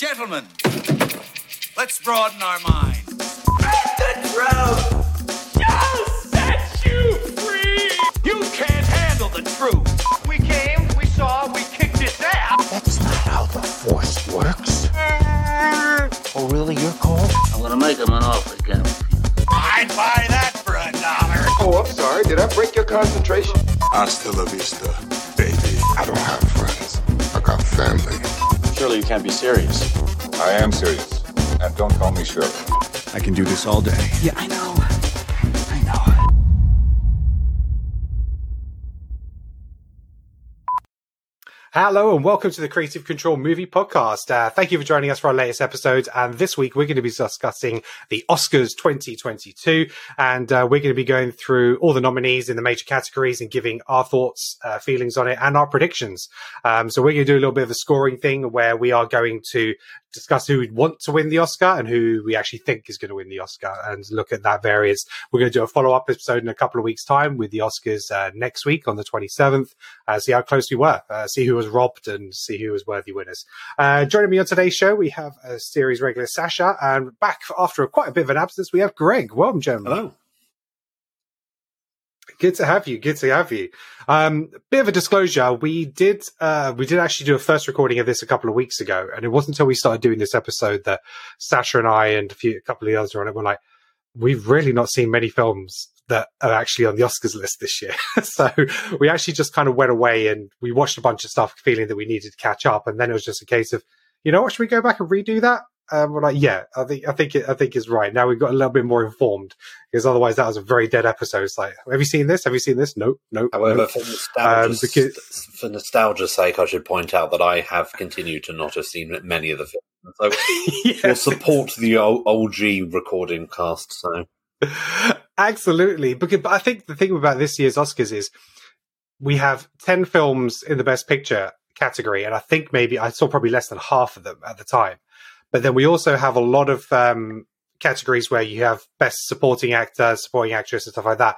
Gentlemen, let's broaden our minds. The truth shall set you free. You can't handle the truth. We came, we saw, we kicked its ass. That's not how the Force works. Oh, really? You're cold? I'm gonna make him an offer again. I'd buy that for a dollar. Oh, I'm sorry. Did I break your concentration? Hasta la vista, baby. I don't have friends. I got family. Surely you can't be serious. I am serious. And don't call me Shirley. I can do this all day. Yeah, I know. Hello and welcome to the Creative Control Movie Podcast. Uh, thank you for joining us for our latest episode. And this week we're going to be discussing the Oscars 2022, and uh, we're going to be going through all the nominees in the major categories and giving our thoughts, uh, feelings on it, and our predictions. Um, so we're going to do a little bit of a scoring thing where we are going to discuss who we'd want to win the Oscar and who we actually think is going to win the Oscar, and look at that variance. We're going to do a follow up episode in a couple of weeks' time with the Oscars uh, next week on the 27th. Uh, see how close we were, uh, see who was robbed, and see who was worthy winners. Uh, joining me on today's show, we have a series regular Sacha, and back after quite a bit of an absence, we have Greg. Welcome, gentlemen. Hello. Good to have you. Good to have you. Um, bit of a disclosure. We did, uh, we did actually do a first recording of this a couple of weeks ago. And it wasn't until we started doing this episode that Sacha and I and a few, a couple of the others on it were like, we've really not seen many films that are actually on the Oscars list this year. so we actually just kind of went away and we watched a bunch of stuff feeling that we needed to catch up. And then it was just a case of, you know what, should we go back and redo that? Um, we're like, yeah, I think, I think, it, I think it's right. Now we've got a little bit more informed because otherwise that was a very dead episode. It's like, have you seen this? Have you seen this? Nope, nope. However, nope. for, nostalgia's, Um, because- for nostalgia's sake, I should point out that I have continued to not have seen many of the films. So we'll support the OG recording cast. So Absolutely. Because but I think the thing about this year's Oscars is we have 10 films in the best picture category. And I think maybe I saw probably less than half of them at the time. But then we also have a lot of um, categories where you have best supporting actor, supporting actress, and stuff like that.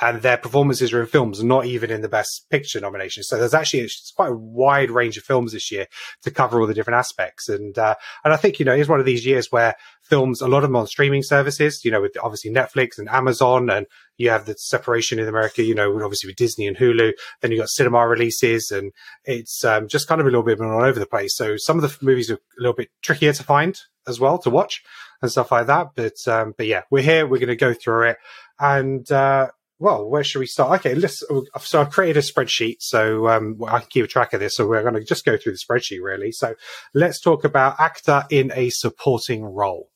And their performances are in films, not even in the best picture nomination. So there's actually it's quite a wide range of films this year to cover all the different aspects. And uh, and I think you know it's one of these years where films, a lot of them on streaming services, you know, with obviously Netflix and Amazon, and you have the separation in America, you know, obviously with Disney and Hulu. Then you got cinema releases, and it's um, just kind of a little bit all over the place. So some of the movies are a little bit trickier to find as well to watch and stuff like that. But um, but yeah, we're here. We're going to go through it, and uh, well, where should we start? Okay, let's. So I've created a spreadsheet so um, I can keep track of this. So we're going to just go through the spreadsheet really. So let's talk about actor in a supporting role.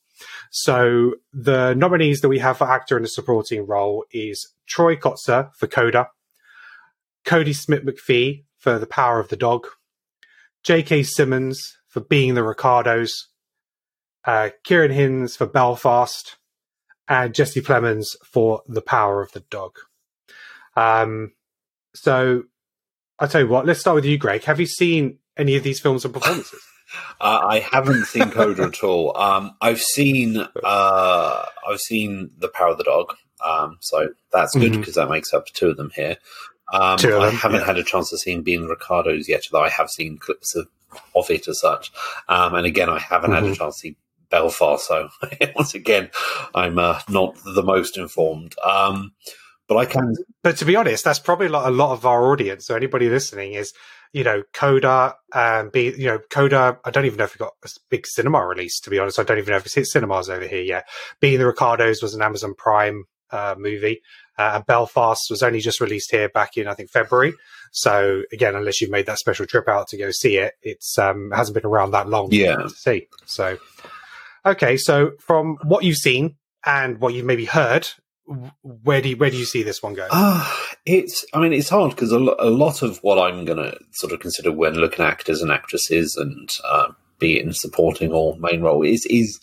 So the nominees that we have for actor in a supporting role is Troy Kotsur for Coda, Kodi Smit-McPhee for The Power of the Dog, J.K. Simmons for Being the Ricardos, uh, Kieran Hinds for Belfast, and Jesse Plemons for The Power of the Dog. Um, so I'll tell you what, let's start with you, Greg. Have you seen any of these films and performances? uh, I haven't seen Coda at all. Um, I've seen uh, I've seen The Power of the Dog. Um, so that's good because that makes up two of them here. Um, Two of I haven't yeah. had a chance to see Being Ricardos yet, though I have seen clips of, of it as such. Um, and again, I haven't had a Mhm. chance to see Belfast, so once again, I'm uh, not the most informed. Um, but I can But to be honest, that's probably like a lot of our audience. So anybody listening is, you know, Coda, um, be, you know, Coda. I don't even know if it got a big cinema release. To be honest, I don't even know if it's hit cinemas over here yet. Being the Ricardos was an Amazon Prime uh, movie. Uh, and Belfast was only just released here back in I think February. So again, unless you've made that special trip out to go see it, it's um, hasn't been around that long Yeah. to see. So okay, so from what you've seen and what you've maybe heard, where do you, where do you see this one going? Uh, it's, I mean, it's hard because a, lo- a lot of what I'm going to sort of consider when looking at actors and actresses and uh, be it in supporting or main role is, is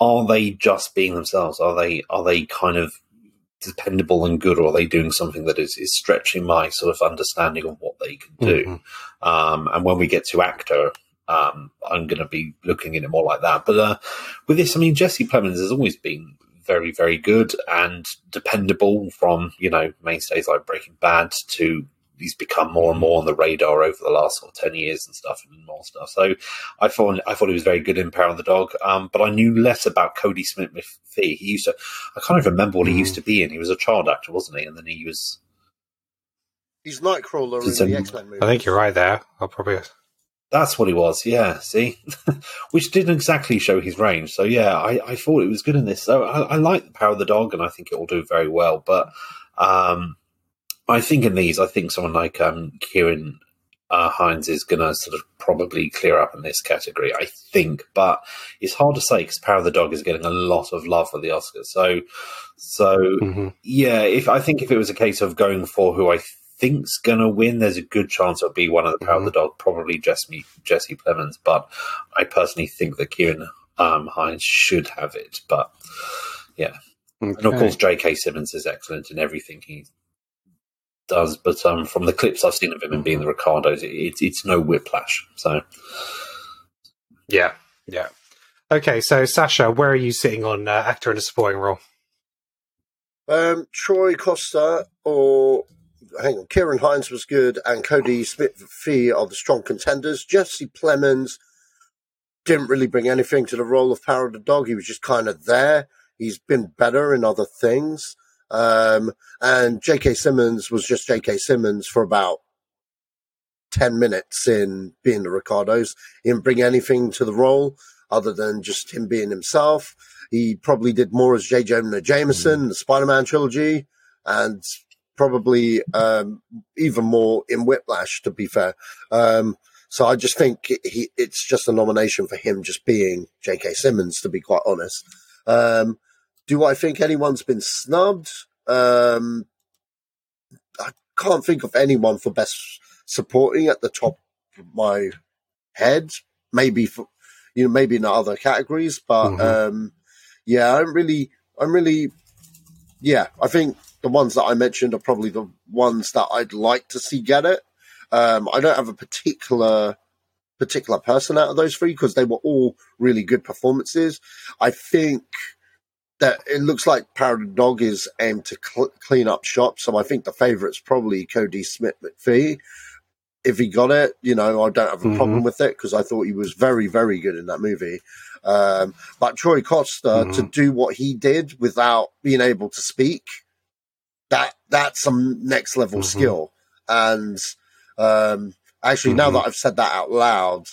are they just being themselves? Are they, are they kind of dependable and good or are they doing something that is, is stretching my sort of understanding of what they can do? Mhm. Um, and when we get to actor, um, I'm going to be looking at it more like that. But uh, with this, I mean, Jesse Plemons has always been very, very good and dependable from, you know, mainstays like Breaking Bad to he's become more and more on the radar over the last sort of ten years and stuff and more stuff. So I thought I thought he was very good in Power of the Dog, um, but I knew less about Kodi Smit-McPhee. He used to I can't even remember what he used to be in. He was a child actor, wasn't he? And then he was He's Nightcrawler It's in the a- X Men movie. I think you're right there. I'll probably. That's what he was, yeah. See, which didn't exactly show his range. So yeah, I, I thought it was good in this. So I, I like the power of the dog, and I think it will do very well. But um, I think in these, I think someone like um, Kieran uh, Hinds is going to sort of probably clear up in this category. I think, but it's hard to say because Power of the Dog is getting a lot of love for the Oscars. So, so Mhm. yeah, if I think if it was a case of going for who I think's gonna win, there's a good chance it'll be one of the Power of the Dog, probably Jesse Jesse Plemons. But I personally think that Kieran um, Hinds should have it. But yeah, and of course J.K. Simmons is excellent in everything he does. But um, from the clips I've seen of him and being the Ricardos, it, it's it's no whiplash. So Yeah, yeah. Okay, so Sacha, where are you sitting on uh, actor in a supporting role? Um, Troy Costa or hang on, Kieran Hinds was good, and Cody Smith Fee are the strong contenders. Jesse Plemons didn't really bring anything to the role of Power of the Dog. He was just kind of there. He's been better in other things. Um, and J.K. Simmons was just J.K. Simmons for about 10 minutes in being the Ricardos. He didn't bring anything to the role other than just him being himself. He probably did more as J. Jonah Jameson, the Spider-Man trilogy, and probably um, even more in Whiplash, to be fair. Um, so I just think he, it's just a nomination for him just being J.K. Simmons, to be quite honest. Um, do I think anyone's been snubbed? Um, I can't think of anyone for best supporting at the top of my head. Maybe for you know, maybe in other categories, but Mhm. um, yeah, I'm really, I'm really, yeah, I think the ones that I mentioned are probably the ones that I'd like to see get it. Um, I don't have a particular particular person out of those three because they were all really good performances. I think that it looks like of Dog is aimed to cl- clean up shop, so I think the favourite's probably Kodi Smit-McPhee. If he got it, you know, I don't have a Mhm. problem with it because I thought he was very, very good in that movie. Um, but Troy Costa to Mhm. do what he did without being able to speak, that that's some next level Mhm. skill. And um, actually, now Mhm. that I've said that out loud,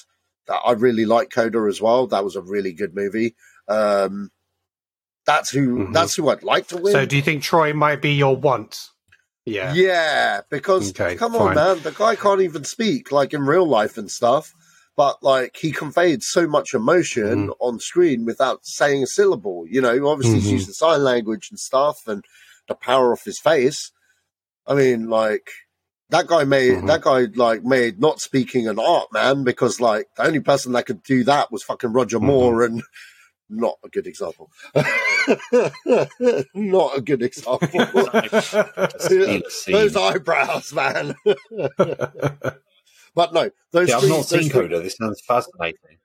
that I really like Coda as well. That was a really good movie. Um, that's who Mhm. that's who I'd like to win. So, do you think Troy might be your want? Yeah. Yeah, because Okay, come fine. on, man, the guy can't even speak like in real life and stuff. But like he conveyed so much emotion Mm-hmm. on screen without saying a syllable. You know, obviously he's using sign language and stuff, and the power of his face. I mean, like that guy made Mhm. that guy like made not speaking an art, man, because like the only person that could do that was fucking Roger Mm-hmm. Moore, and not a good example. not a good example. those eyebrows, man. but no, those yeah, I've not seen three- Coda. This sounds fascinating.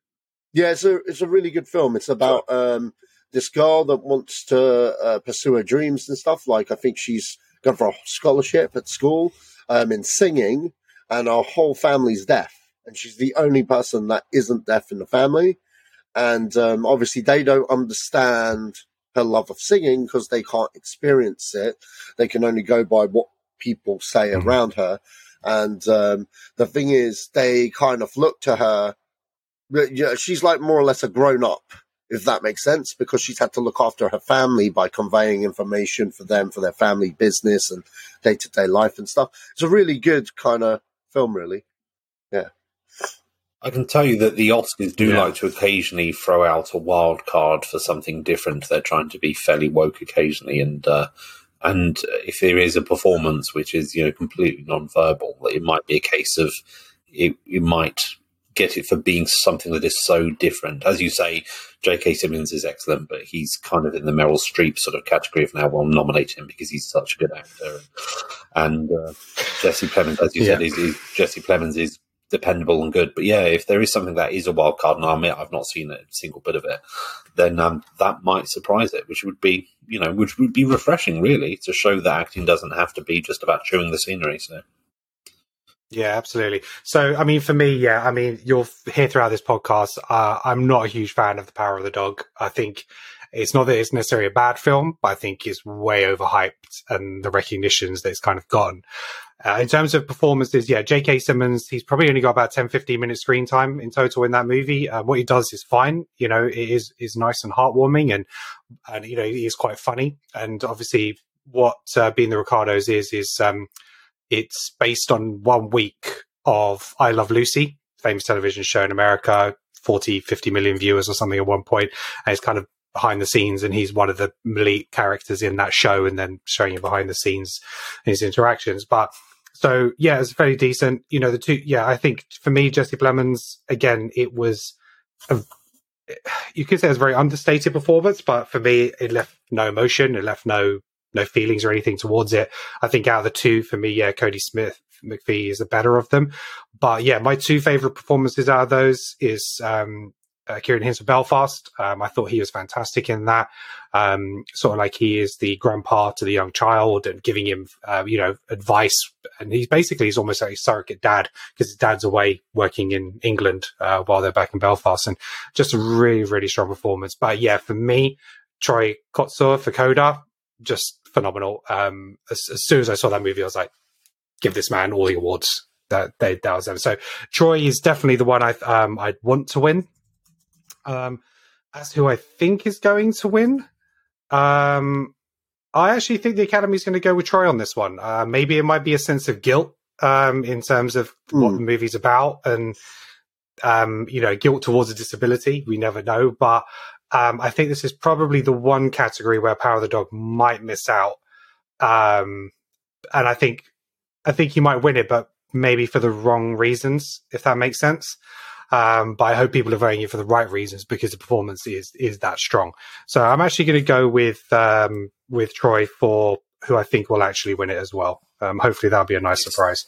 yeah, it's a it's a really good film. It's about um, this girl that wants to uh, pursue her dreams and stuff. Like I think she's gone for a scholarship at school um, in singing, and our whole family's deaf, and she's the only person that isn't deaf in the family. And um, obviously, they don't understand her love of singing because they can't experience it. They can only go by what people say Mhm. around her. And um, the thing is, they kind of look to her she's like more or less a grown up, if that makes sense, because she's had to look after her family by conveying information for them, for their family business and day to day life and stuff. It's a really good kind of film, really. Yeah. I can tell you that the Oscars do Yeah. like to occasionally throw out a wild card for something different. They're trying to be fairly woke occasionally, and uh, and if there is a performance which is you know completely non-verbal, it might be a case of it, you might get it for being something that is so different. As you say, J.K. Simmons is excellent, but he's kind of in the Meryl Streep sort of category of now. We'll nominate him because he's such a good actor, and uh, Jesse Plemons, as you said, Yeah. is, is Jesse Plemons is dependable and good. But yeah, if there is something that is a wild card, and I admit I've not seen a single bit of it, then um, that might surprise it, which would be, you know, which would be refreshing, really, to show that acting doesn't have to be just about chewing the scenery. So Yeah, absolutely. So, I mean, for me, yeah, I mean, you'll hear throughout this podcast, uh, I'm not a huge fan of The Power of the Dog. I think it's not that it's necessarily a bad film, but I think it's way overhyped and the recognitions that it's kind of gotten. Uh, in terms of performances, yeah, J.K. Simmons, he's probably only got about 10, 15 minutes screen time in total in that movie. Uh, what he does is fine. You know, it is, is nice and heartwarming and, and, you know, he is quite funny. And obviously what, uh, Being the Ricardos is, is, um, it's based on one week of I Love Lucy, famous television show in America, 40, 50 million viewers or something at one point. And it's kind of behind the scenes and he's one of the lead characters in that show and then showing you behind the scenes his interactions. But so yeah, it's very decent. You know, the two, yeah, I think for me, Jesse Plemons, again, it was a, you could say it was a very understated performance, but for me, it left no emotion. It left no no feelings or anything towards it. I think out of the two, for me, yeah, Cody Smith McPhee is the better of them. But yeah, my two favorite performances out of those is um, uh, Kieran Hinds for Belfast. Um, I thought he was fantastic in that. Um, sort of like he is the grandpa to the young child and giving him, uh, you know, advice. And he's basically he's almost like a surrogate dad because his dad's away working in England uh, while they're back in Belfast. And just a really, really strong performance. But yeah, for me, Troy Kotsur for Coda, just phenomenal. Um, as, as, soon as I saw that movie, I was like, give this man all the awards that they that was them. So Troy is definitely the one I um I'd want to win. Um, as who I think is going to win. Um, I actually think the Academy is going to go with Troy on this one. Uh, maybe it might be a sense of guilt um, in terms of mm. what the movie's about, and um, you know, guilt towards a disability. We never know, but um, I think this is probably the one category where Power of the Dog might miss out. Um, and I think I think he might win it, but maybe for the wrong reasons, if that makes sense. Um, but I hope people are voting it for the right reasons because the performance is is that strong. So I'm actually going to go with um, with Troy for who I think will actually win it as well. Um, hopefully that'll be a nice surprise.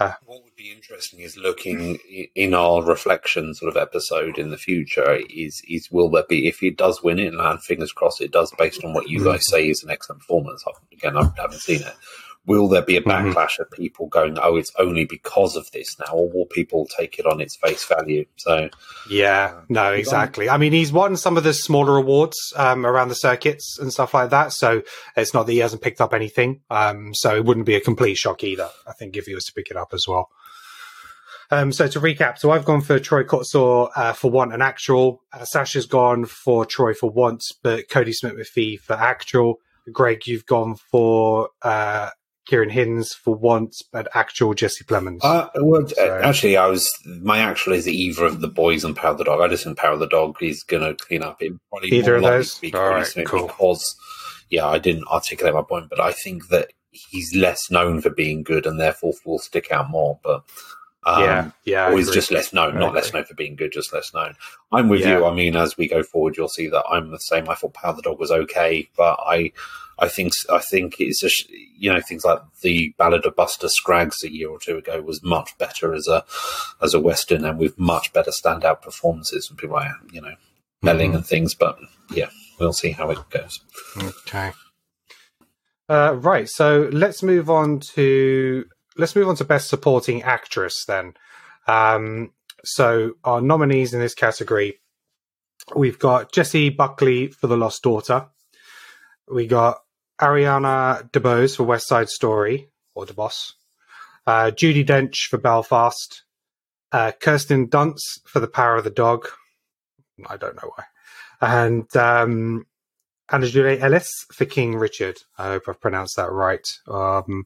Uh, what be interesting is looking in our reflection sort of episode in the future is is will there be if he does win it and fingers crossed it does based on what you guys mm. say is an excellent performance. Again, I haven't seen it will there be a mm-hmm. backlash of people going, "Oh, it's only because of this now," or will people take it on its face value? So, yeah, uh, no, exactly. I mean, he's won some of the smaller awards um, around the circuits and stuff like that, so it's not that he hasn't picked up anything. Um, so it wouldn't be a complete shock either. I think if he was to pick it up as well. Um, so to recap, so I've gone for Troy Kotsur uh, for want and actual. Uh, Sacha's gone for Troy for once, but Kodi Smit-McPhee for actual. Greg, you've gone for uh, Kieran Hinds for once, but actual Jesse Plemons. Uh, well, so. actually, I was my actual is either of the boys and Power of the Dog. I just think Power of the Dog is going to clean up. It either of those. All right, cool. Because yeah, I didn't articulate my point, but I think that he's less known for being good and therefore will stick out more. But um, yeah, yeah, or just less known, not less known for being good, just less known. I'm with yeah. you. I mean, as we go forward, you'll see that I'm the same. I thought Power the Dog was okay, but I I think I think it's just you know things like the Ballad of Buster Scruggs a year or two ago was much better as a as a western and with much better standout performances from people like you know Melling mm-hmm. and things. But yeah, we'll see how it goes. Okay. Uh, right, so let's move on to let's move on to best supporting actress then. Um, so our nominees in this category, we've got Jessie Buckley for The Lost Daughter. We got Ariana DeBose for West Side Story or DeBoss, uh, Judi Dench for Belfast, uh, Kirsten Dunst for The Power of the Dog. I don't know why. And um, Aunjanue Ellis for King Richard. I hope I've pronounced that right. Um,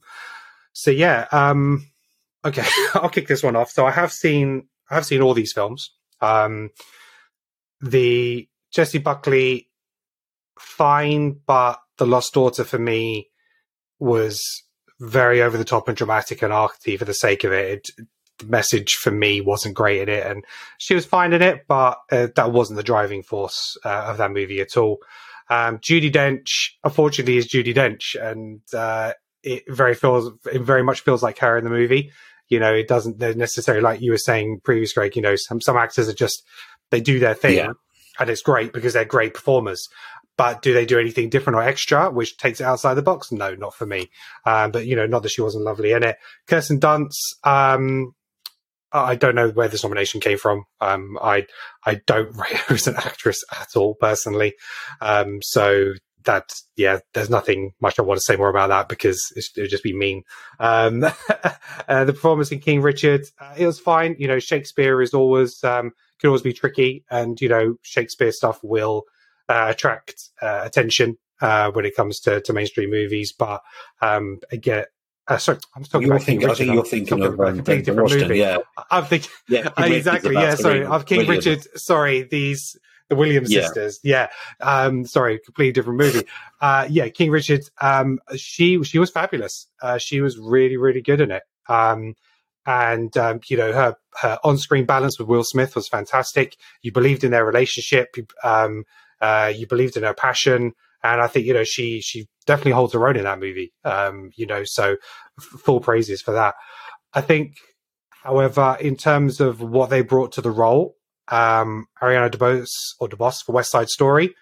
so yeah, um, okay, I'll kick this one off. So I have seen I have seen all these films. Um, the Jessie Buckley, fine, but the Lost Daughter for me was very over the top and dramatic and arty for the sake of it. it. The message for me wasn't great in it, and she was fine in it, but uh, that wasn't the driving force uh, of that movie at all. Um, Judi Dench, unfortunately, is Judi Dench, and uh, it very feels it very much feels like her in the movie. You know, it doesn't necessarily like you were saying previous, Greg. You know, some some actors are just they do their thing, yeah. and it's great because they're great performers but do they do anything different or extra, which takes it outside the box? No, not for me. Um, but you know, not that she wasn't lovely in it. Kirsten Dunst, um, I don't know where this nomination came from. Um, I I don't rate her as an actress at all personally. Um, so that yeah, there's nothing much I want to say more about that because it would just be mean. Um, uh, the performance in King Richard, uh, it was fine. You know, Shakespeare is always um, can always be tricky, and you know, Shakespeare stuff will uh, attract uh, attention uh, when it comes to, to mainstream movies. But um, again, uh, sorry, I'm talking You're about King thinking, I Richard. think you're thinking of um, completely different Washington, movie. yeah. I'm thinking Yeah, exactly. Yeah, sorry. Of King. Richard. Sorry, these the Williams Yeah. sisters. Yeah. Um, sorry, completely different movie. Uh, yeah, King Richard. Um, she she was fabulous. Uh, she was really really good in it. Um, and um, you know her her on screen balance with Will Smith was fantastic. You believed in their relationship. You, Um, uh, you believed in her passion, and I think you know she she definitely holds her own in that movie. Um, you know, so f- full praises for that. I think, however, in terms of what they brought to the role, um, Ariana DeBose or DeBoss for West Side Story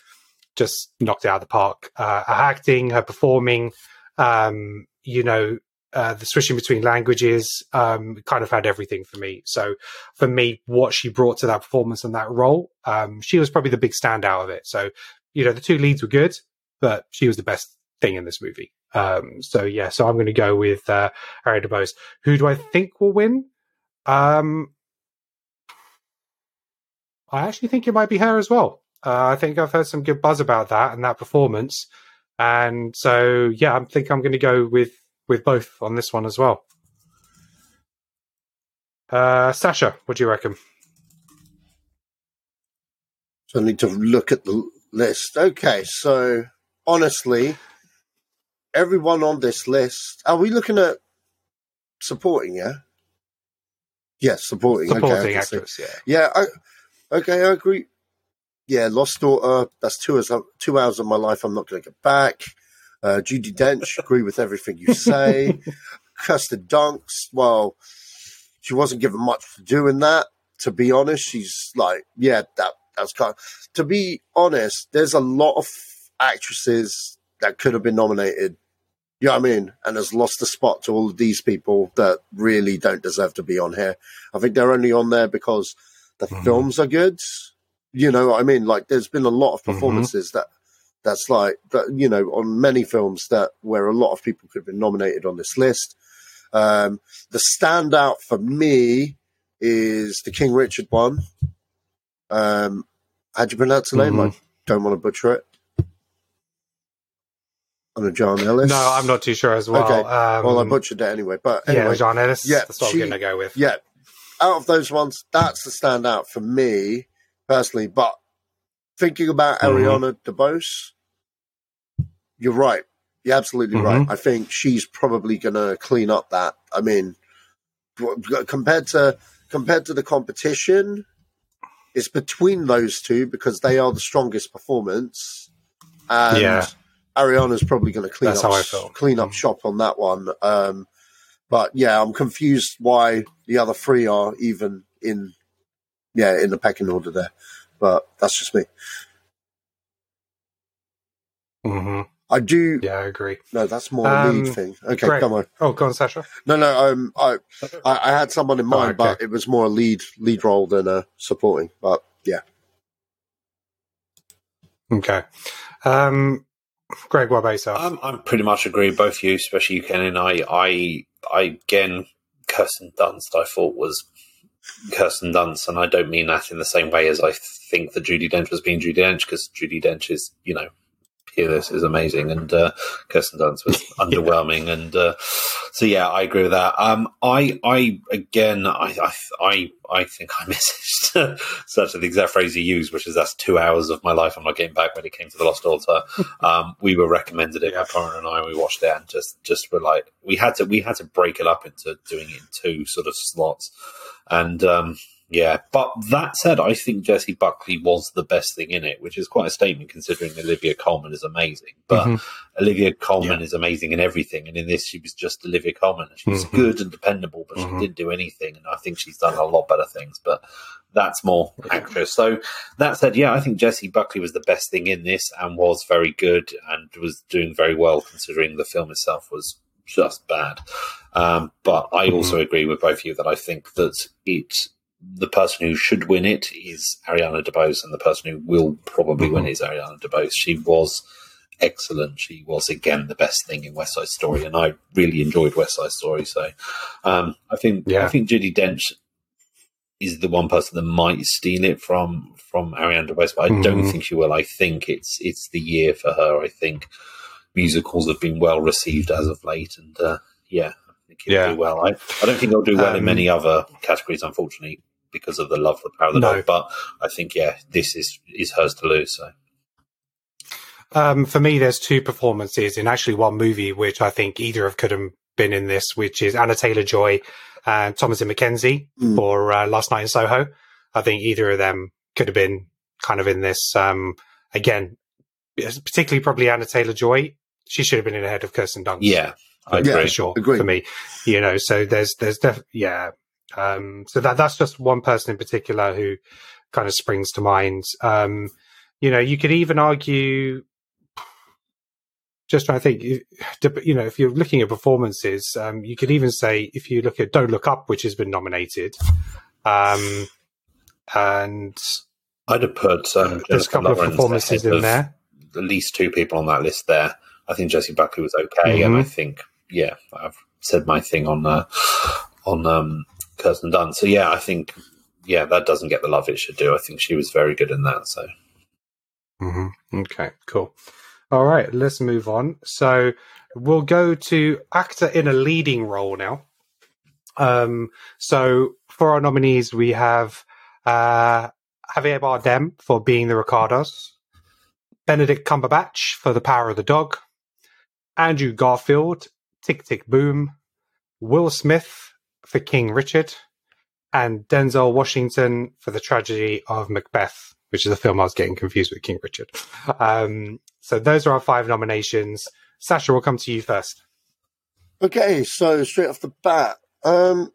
just knocked it out of the park. Uh, her acting, her performing, um, you know, uh, the switching between languages, um, kind of had everything for me. So for me, what she brought to that performance and that role, um, she was probably the big standout of it. So, you know, the two leads were good, but she was the best thing in this movie. Um, so yeah, so I'm going to go with, uh, Ariana DeBose. Who do I think will win? Um, I actually think it might be her as well. Uh, I think I've heard some good buzz about that and that performance, and so yeah, I think I'm going to go with with both on this one as well. Uh, Sacha, what do you reckon? So I need to look at the list. Okay, so honestly, everyone on this list, are we looking at supporting, yeah? Yes, supporting. Supporting can see. actress, yeah. Yeah, I, okay, I agree. Yeah, Lost Daughter, that's two hours, two hours of my life I'm not going to get back. Uh, Judi Dench, agree with everything you say. Kirsten Dunks, well, she wasn't given much to do in that. To be honest, she's like, yeah, that that's kind. Of, to be honest, there's a lot of actresses that could have been nominated. You know what I mean? And has lost the spot to all of these people that really don't deserve to be on here. I think they're only on there because the films are good. You know what I mean? Like, there's been a lot of performances that that's like that. You know, on many films that where a lot of people could have been nominated on this list. Um, the standout for me is the King Richard one. Um, how'd you pronounce the name? Mhm. I don't want to butcher it. On a John Ellis. No, I'm not too sure as well. Okay. Um, well, I butchered it anyway. But anyway, yeah, John Ellis. yeah, that's what she- I'm going to go with. yeah, out of those ones, that's the standout for me personally. But thinking about Mhm. Ariana DeBose, you're right. You're absolutely right. Mhm. I think she's probably going to clean up that. I mean, compared to compared to the competition, it's between those two because they are the strongest performance. And Yeah. Ariana's probably going to clean That's up how I feel. clean up shop on that one. Um, but yeah, I'm confused why the other three are even in yeah in the pecking order there. But that's just me. hmm I do. Yeah, I agree. No, that's more a Um, lead thing. Okay, great. come on. Oh, go on, Sacha. No, no. Um, I, I, I had someone in mind, Oh, okay. but it was more a lead lead role than a supporting. But yeah, Okay. Um, Greg, what about yourself? I'm, I'm pretty much agree both of you, especially you, Ken. And I, I, I again, Kirsten Dunst, I thought was Kirsten Dunst, and I don't mean that in the same way as I think that Judi Dench was being Judi Dench, because Judi Dench is, you know, Peerless is amazing, and uh, Kirsten Dunst was underwhelming, and uh, so yeah, I agree with that. Um, I, I again, I, I, I, I think I messaged such the exact phrase you used, which is that's two hours of my life I'm not getting back when it came to the Lost Altar. um, we were recommended it by Corin and I, and we watched it, and just just were like, we had to we had to break it up into doing it in two sort of slots, and um, Yeah, but that said, I think Jessie Buckley was the best thing in it, which is quite a statement considering Olivia Colman is amazing. But Mhm. Olivia Colman is amazing in everything, and in this, she was just Olivia Colman. She was Mhm. good and dependable, but Mhm. she didn't do anything. And I think she's done a lot better things. But that's more actress. So that said, yeah, I think Jessie Buckley was the best thing in this and was very good and was doing very well considering the film itself was just bad. Um, but I also agree with both of you that I think that it the person who should win it is Ariana DeBose, and the person who will probably win it is Ariana DeBose. She was excellent. She was again the best thing in West Side Story, and I really enjoyed West Side Story. So um, I think Yeah. I think Judi Dench is the one person that might steal it from from Ariana DeBose, but I don't Mhm. think she will. I think it's it's the year for her. I think musicals have been well received as of late, and uh, yeah, I think it'll Yeah. do well. I, I don't think it'll do well in Um, many other categories, unfortunately, because of the love for Power of the No. Dog. But I think yeah, this is is hers to lose. So Um, for me, there's two performances in actually one movie, which I think either of could have been in this, which is Anya Taylor-Joy and Thomasin McKenzie Mm. for uh, Last Night in Soho. I think either of them could have been kind of in this. Um, again, particularly probably Anya Taylor-Joy. She should have been in ahead of Kirsten Dunst. yeah, I Yeah. agree. for sure Agreed. for me. You know, so there's there's def- yeah. Um, so that that's just one person in particular who kind of springs to mind. Um, you know, you could even argue. Just trying to think, you- know, if you're looking at performances, um, you could even say if you look at "Don't Look Up," which has been nominated, um, and I'd have put um, there's a couple of performances in there. At least two people on that list there. I think Jessie Buckley was okay, and Mhm. I think yeah, I've said my thing on uh, on um, Kirsten Dunst. So yeah, I think yeah, that doesn't get the love it should do. I think she was very good in that. So hmm Okay, cool. All right, let's move on. So we'll go to actor in a leading role now. Um, so for our nominees, we have uh, Javier Bardem for being the Ricardos, Benedict Cumberbatch for The Power of the Dog, Andrew Garfield, Tick Tick Boom, Will Smith for King Richard, and Denzel Washington for The Tragedy of Macbeth, which is a film I was getting confused with King Richard. Um, so those are our five nominations. Sacha, we'll come to you first. Okay, so straight off the bat, um,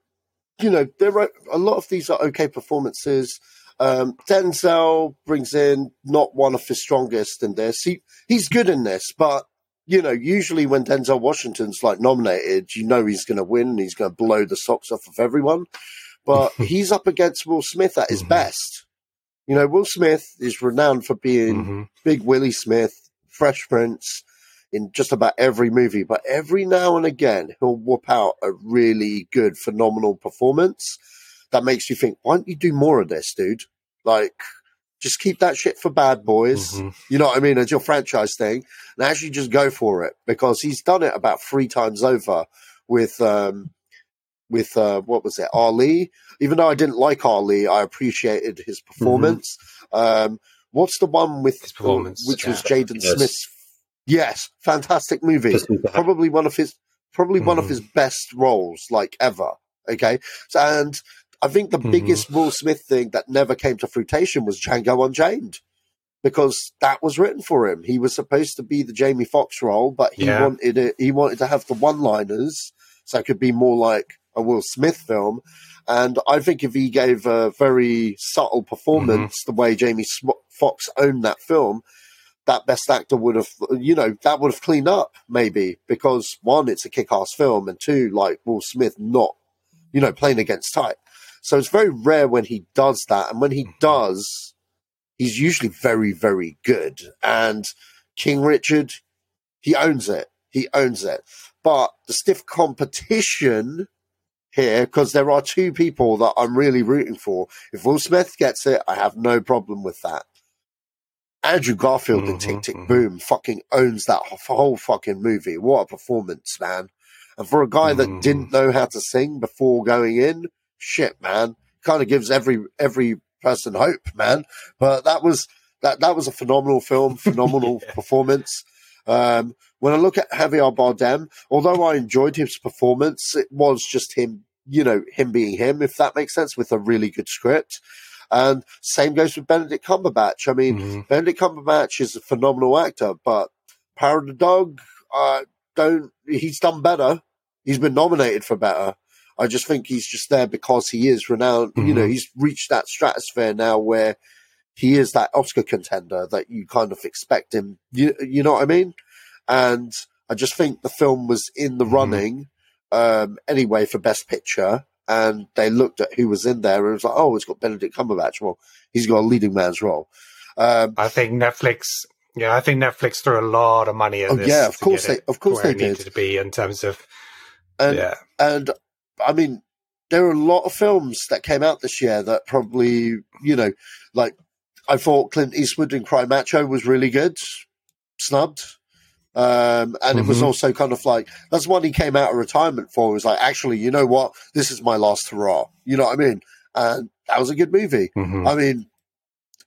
you know, there are a lot of these are okay performances. Um, Denzel brings in not one of his strongest in this. He he's good in this, but you know, usually when Denzel Washington's like nominated, you know he's going to win and he's going to blow the socks off of everyone. But he's up against Will Smith at his Mhm. best. You know, Will Smith is renowned for being Mhm. Big Willie Smith, Fresh Prince, in just about every movie, but every now and again he'll whoop out a really good, phenomenal performance that makes you think, why don't you do more of this, dude? Like, just keep that shit for bad boys. Mhm. You know what I mean? It's your franchise thing. And actually just go for it because he's done it about three times over with, um, with, uh, what was it? Ali. Even though I didn't like Ali, I appreciated his performance. Um, what's the one with, His performance, which was. Jaden. Smith's Yes, fantastic movie. Probably one of his probably one of Mhm. his best roles like ever. Okay. So and I think the Mhm. biggest Will Smith thing that never came to fruition was Django Unchained. Because that was written for him. He was supposed to be the Jamie Foxx role, but he Yeah. wanted it he wanted to have the one liners so it could be more like a Will Smith film. And I think if he gave a very subtle performance, the way Jamie Sm- Foxx owned that film, that best actor would have, you know, that would have cleaned up maybe because one, it's a kick-ass film, and two, like Will Smith not, you know, playing against type. So it's very rare when he does that, and when he does, he's usually very, very good. And King Richard, he owns it. He owns it. But the stiff competition here, because there are two people that I'm really rooting for. If Will Smith gets it, I have no problem with that. Andrew Garfield in Tick Tick mhm. Boom fucking owns that whole fucking movie. What a performance, man. And for a guy that Mhm. didn't know how to sing before going in, shit, man. Kind of gives every every person hope, man. But that was that that was a phenomenal film, phenomenal performance. Um, when I look at Javier Bardem, although I enjoyed his performance, it was just him you know, him being him, if that makes sense, with a really good script. And same goes with Benedict Cumberbatch. I mean, Mm-hmm. Benedict Cumberbatch is a phenomenal actor, but Power of the Dog, uh, don't, he's done better. He's been nominated for better. I just think he's just there because he is renowned. You know, Mhm. he's reached that stratosphere now where he is that Oscar contender that you kind of expect him. You, you know what I mean? And I just think the film was in the Mhm. running um, anyway for Best Picture. And they looked at who was in there and it was like, oh, it's got Benedict Cumberbatch. Well, he's got a leading man's role. Um, I think Netflix. Yeah, I think Netflix threw a lot of money at Oh, this. yeah, of course they- of course they did. to be in terms of and yeah. And I mean, there are a lot of films that came out this year that probably, you know, like I thought Clint Eastwood in Cry Macho was really good, snubbed. Um, and it was Mhm. also kind of like, that's one he came out of retirement for. It was like, actually, you know what? This is my last hurrah. You know what I mean? And that was a good movie. Mhm. I mean,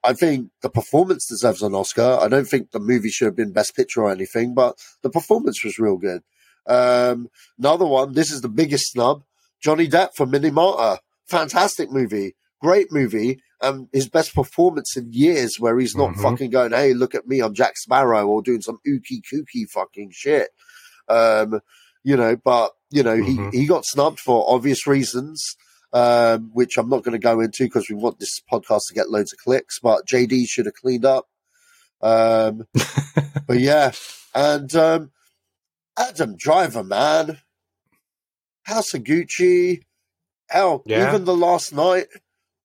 I think the performance deserves an Oscar. I don't think the movie should have been Best Picture or anything, but the performance was real good. Um, another one, this is the biggest snub Johnny Depp for Minamata. Fantastic movie. Great movie. Um, his best performance in years where he's not Mhm. fucking going, hey, look at me, I'm Jack Sparrow, or doing some ooky kooky fucking shit. Um, you know, but, you know, Mhm. he, he got snubbed for obvious reasons um, which I'm not going to go into because we want this podcast to get loads of clicks. But JD should have cleaned up. Um, but yeah, and um, Adam Driver, man, House of Gucci, hell, Yeah. even the last night,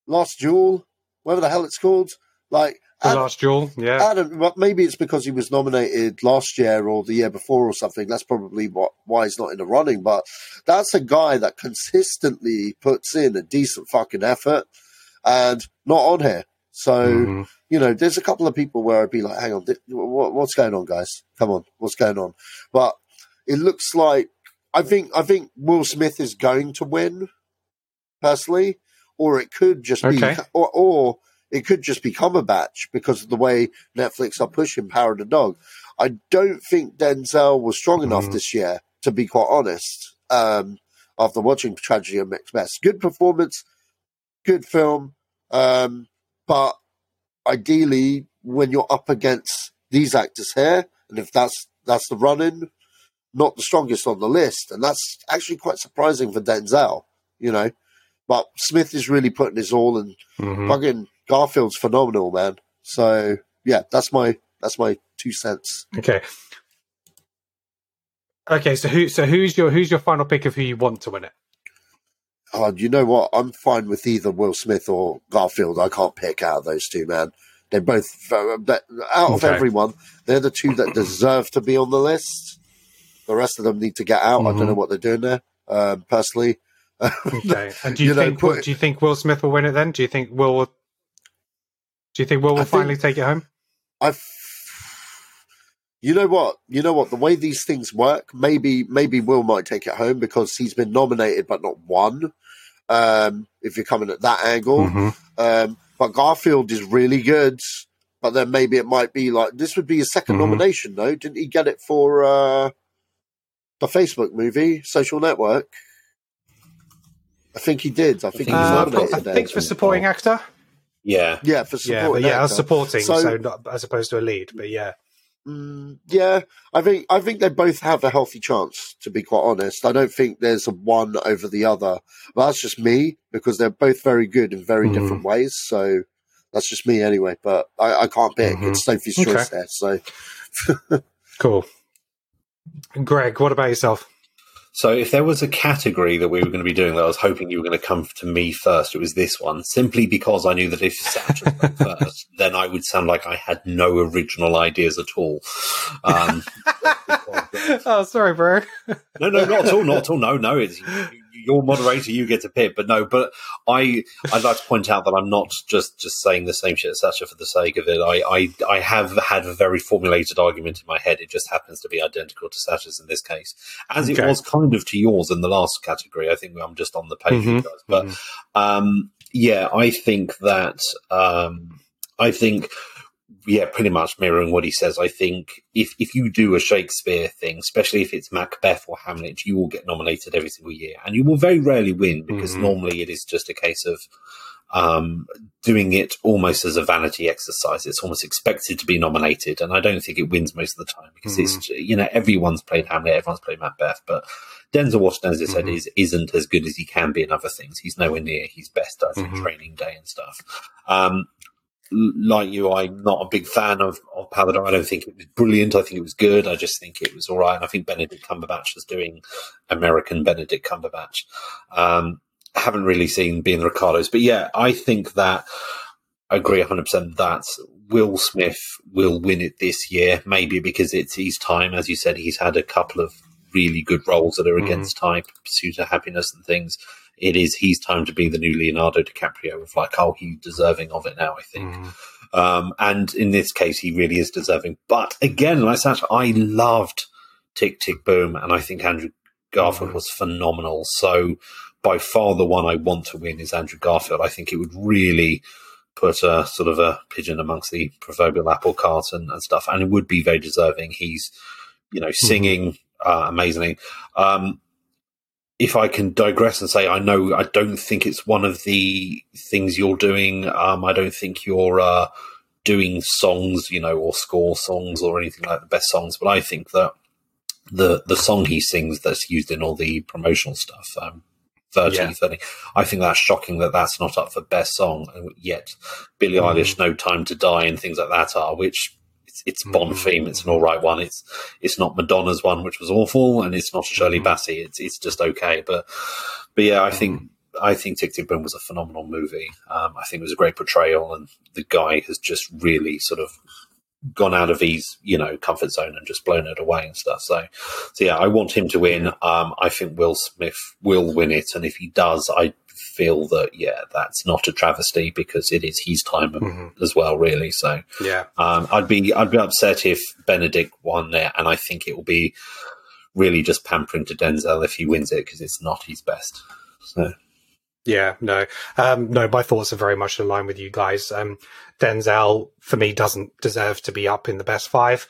Last Duel, whatever the hell it's called, like. The Ad- Last Jewel. Yeah. Adam, well, maybe it's because he was nominated last year or the year before or something. That's probably what, why he's not in the running. But that's a guy that consistently puts in a decent fucking effort and not on here. So, Mhm. you know, there's a couple of people where I'd be like, hang on, th- what, what's going on, guys? Come on, what's going on? But it looks like, I think, I think Will Smith is going to win personally, or it could just be, Okay. or, or it could just be Cumberbatch because of the way Netflix are pushing Power of the Dog. I don't think Denzel was strong enough Mhm. this year, to be quite honest. Um, after watching Tragedy of Macbeth, good performance, good film, um, but ideally, when you're up against these actors here, and if that's that's the running, not the strongest on the list, and that's actually quite surprising for Denzel, you know. But Smith is really putting his all, and Mhm. fucking Garfield's phenomenal, man. So yeah, that's my that's my two cents. Okay. Okay, so who so who's your who's your final pick of who you want to win it? Oh, you know what? I'm fine with either Will Smith or Garfield. I can't pick out of those two, man. They're both uh, out of Okay. everyone. They're the two that deserve to be on the list. The rest of them need to get out. I Mhm. don't know what they're doing there. Um, personally, Okay. And do you, You know, think put- do you think Will Smith will win it then? Do you think Will will- do you think Will will I think- finally take it home? I, you know what, you know what, the way these things work, maybe maybe Will might take it home because he's been nominated but not won. Um, if you're coming at that angle, Mhm. um, but Garfield is really good. But then maybe it might be like this would be his 2nd Mhm. nomination, though. Didn't he get it for uh, the Facebook movie, Social Network? I think he did. I think he was Uh, I've nominated I there. think for supporting actor. Yeah. yeah, for supporting but yeah, I was supporting, So- so, not as opposed to a lead. But yeah, Mm, yeah, I think I think they both have a healthy chance. To be quite honest, I don't think there's a one over the other. But that's just me because they're both very good in very Mhm. different ways. So that's just me anyway. But I, I can't pick. Mhm. It's Sophie's Okay. choice there. So cool. Greg, what about yourself? So if there was a category that we were going to be doing that I was hoping you were going to come to me first, it was this one, simply because I knew that if Satchel went first, then I would sound like I had no original ideas at all. Um, oh, sorry, bro. no, no, not at all, not at all. No, no, it's you're moderator, you get to pick. But no, but I, I'd like to point out that I'm not just just saying the same shit as Sacha for the sake of it. I, I, I have had a very formulated argument in my head. It just happens to be identical to Sacha's in this case, as it was kind of to yours in the last category. I think I'm just on the page, Mhm, guys. But um, yeah, I think that um, I think yeah, pretty much mirroring what he says. I think if if you do a Shakespeare thing, especially if it's Macbeth or Hamlet, you will get nominated every single year, and you will very rarely win because Mhm. normally it is just a case of um, doing it almost as a vanity exercise. It's almost expected to be nominated, and I don't think it wins most of the time because it's you know everyone's played Hamlet, everyone's played Macbeth, but Denzel Washington, as I said, Mhm. is isn't as good as he can be in other things. He's nowhere near his best. I think Mhm. Training Day and stuff. Um, like you, I'm not a big fan of, of Paladin. I don't think it was brilliant. I think it was good. I just think it was all right. And I think Benedict Cumberbatch was doing American Benedict Cumberbatch. Um, haven't really seen Being the Ricardos, but yeah, I think that I agree 100% that Will Smith will win it this year, maybe because it's his time. As you said, he's had a couple of really good roles that are Mhm. against type, Pursuit of Happiness and things. It is his time to be the new Leonardo DiCaprio of like, oh, he's deserving of it now, I think. Mhm. Um, and in this case, he really is deserving. But again, like that, I loved Tick Tick Boom, and I think Andrew Garfield Mhm. was phenomenal. So by far, the one I want to win is Andrew Garfield. I think it would really put a sort of a pigeon amongst the proverbial apple cart and, and stuff, and it would be very deserving. He's, you know, singing uh, amazingly. Um, if I can digress and say, I know I don't think it's one of the things you're doing. Um, I don't think you're uh, doing songs, you know, or score songs or anything like the best songs. But I think that the the song he sings that's used in all the promotional stuff, um, 30, Yeah. 30, I think that's shocking that that's not up for best song. And yet, Billie Mm. Eilish, "No Time to Die" and things like that are, which it's, it's Bond Mm. theme. It's an all right one. It's it's not Madonna's one, which was awful, and it's not Shirley Mhm. Bassey. It's it's just okay. But but yeah, I Mm. think I think Tick Tick Boom was a phenomenal movie. Um, I think it was a great portrayal, and the guy has just really sort of gone out of his you know comfort zone and just blown it away and stuff. So so yeah, I want him to win. Um, I think Will Smith will win it, and if he does, I feel that yeah, that's not a travesty because it is his time Mhm. as well, really. So Yeah. um, I'd be I'd be upset if Benedict won there, and I think it will be really just pampering to Denzel if he wins it because it's not his best. So Yeah, no, um, no. My thoughts are very much in line with you guys. Um, Denzel, for me, doesn't deserve to be up in the best five.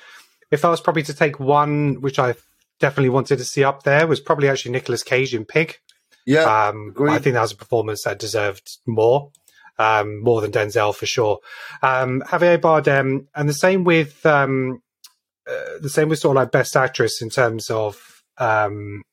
If I was probably to take one, which I definitely wanted to see up there, was probably actually Nicolas Cage in Pig. Yeah, Um. I think that was a performance that deserved more, um, more than Denzel for sure. Um, Javier Bardem, and the same with um, uh, the same with sort of like best actress in terms of um,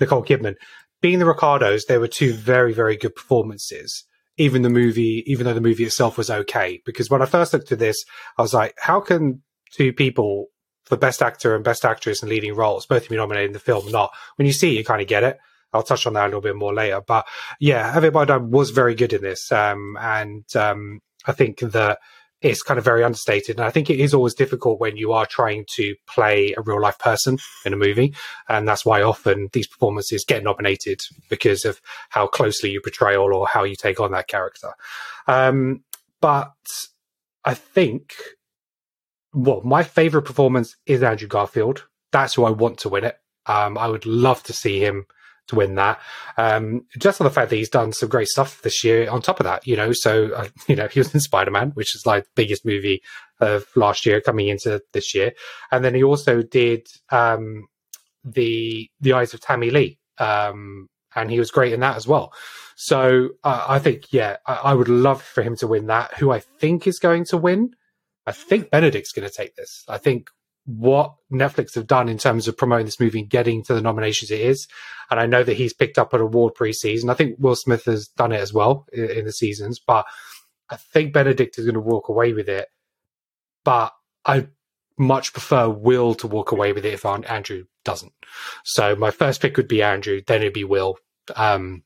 Nicole Kidman. Being the Ricardos, there were two very very good performances. Even the movie, even though the movie itself was okay, because when I first looked at this, I was like, how can two people for best actor and best actress and leading roles both be nominated in the film not? When you see it, you kind of get it. I'll touch on that a little bit more later. But yeah, Javier Bardem was very good in this. Um, and um, I think that it's kind of very understated. And I think it is always difficult when you are trying to play a real life person in a movie. And that's why often these performances get nominated because of how closely you portray or how you take on that character. Um, but I think, well, my favorite performance is Andrew Garfield. That's who I want to win it. Um, I would love to see him to win that. Um, just on the fact that he's done some great stuff this year on top of that, you know, so, uh, you know, he was in Spider-Man, which is like the biggest movie of last year coming into this year. And then he also did, um, the, the eyes of Tammy Lee. Um, and he was great in that as well. So uh, I think, yeah, I, I would love for him to win that. Who I think is going to win, I think Benedict's going to take this. I think what Netflix have done in terms of promoting this movie and getting to the nominations it is. And I know that he's picked up an award pre-season. I think Will Smith has done it as well in, in the seasons, but I think Benedict is going to walk away with it. But I much prefer Will to walk away with it if An- Andrew doesn't. So my first pick would be Andrew, then it'd be Will. Um,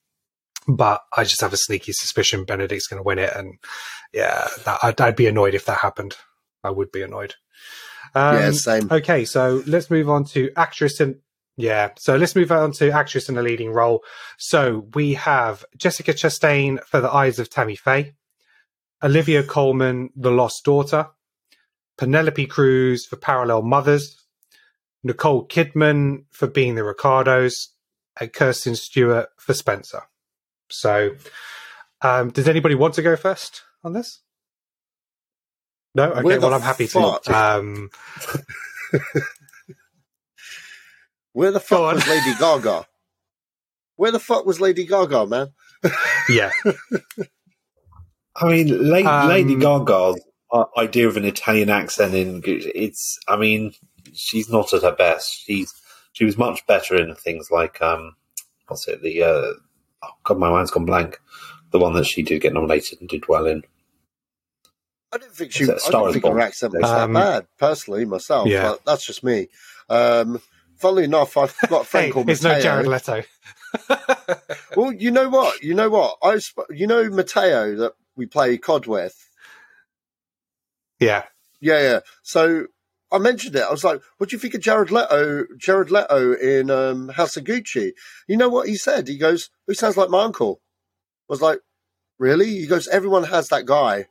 but I just have a sneaky suspicion Benedict's going to win it, and yeah, that, I'd, I'd be annoyed if that happened. I would be annoyed. Um, yeah, same. Okay, so let's move on to actress and yeah, so let's move on to actress in a leading role. So we have Jessica Chastain for The Eyes of Tammy Faye, Olivia Colman, The Lost Daughter, Penelope Cruz for Parallel Mothers, Nicole Kidman for Being the Ricardos, and Kirsten Stewart for Spencer. So, um, does anybody want to go first on this? No, okay. Where the Well, I'm happy fuck? to. Um, Where the fuck on. was Lady Gaga? Where the fuck was Lady Gaga, man? yeah, I mean, Lady, Um, Lady Gaga's uh, idea of an Italian accent in it's. I mean, she's not at her best. She's she was much better in things like um, what's it? The uh, oh god, my mind's gone blank. The one that she did get nominated and did well in. I didn't think she. Is I that Star didn't is think her accent was Um, that bad, personally, myself. yeah. But that's just me. Um, funnily enough, I've got a friend hey, called it's no Matteo. Jared Leto. Well, you know what? You know what? I, sp- you know Matteo that we play COD with. yeah, Yeah, yeah. So I mentioned it. I was like, "What do you think of Jared Leto? Jared Leto in um, House of Gucci?" You know what he said? He goes, "He sounds like my uncle." I was like, "Really?" He goes, "Everyone has that guy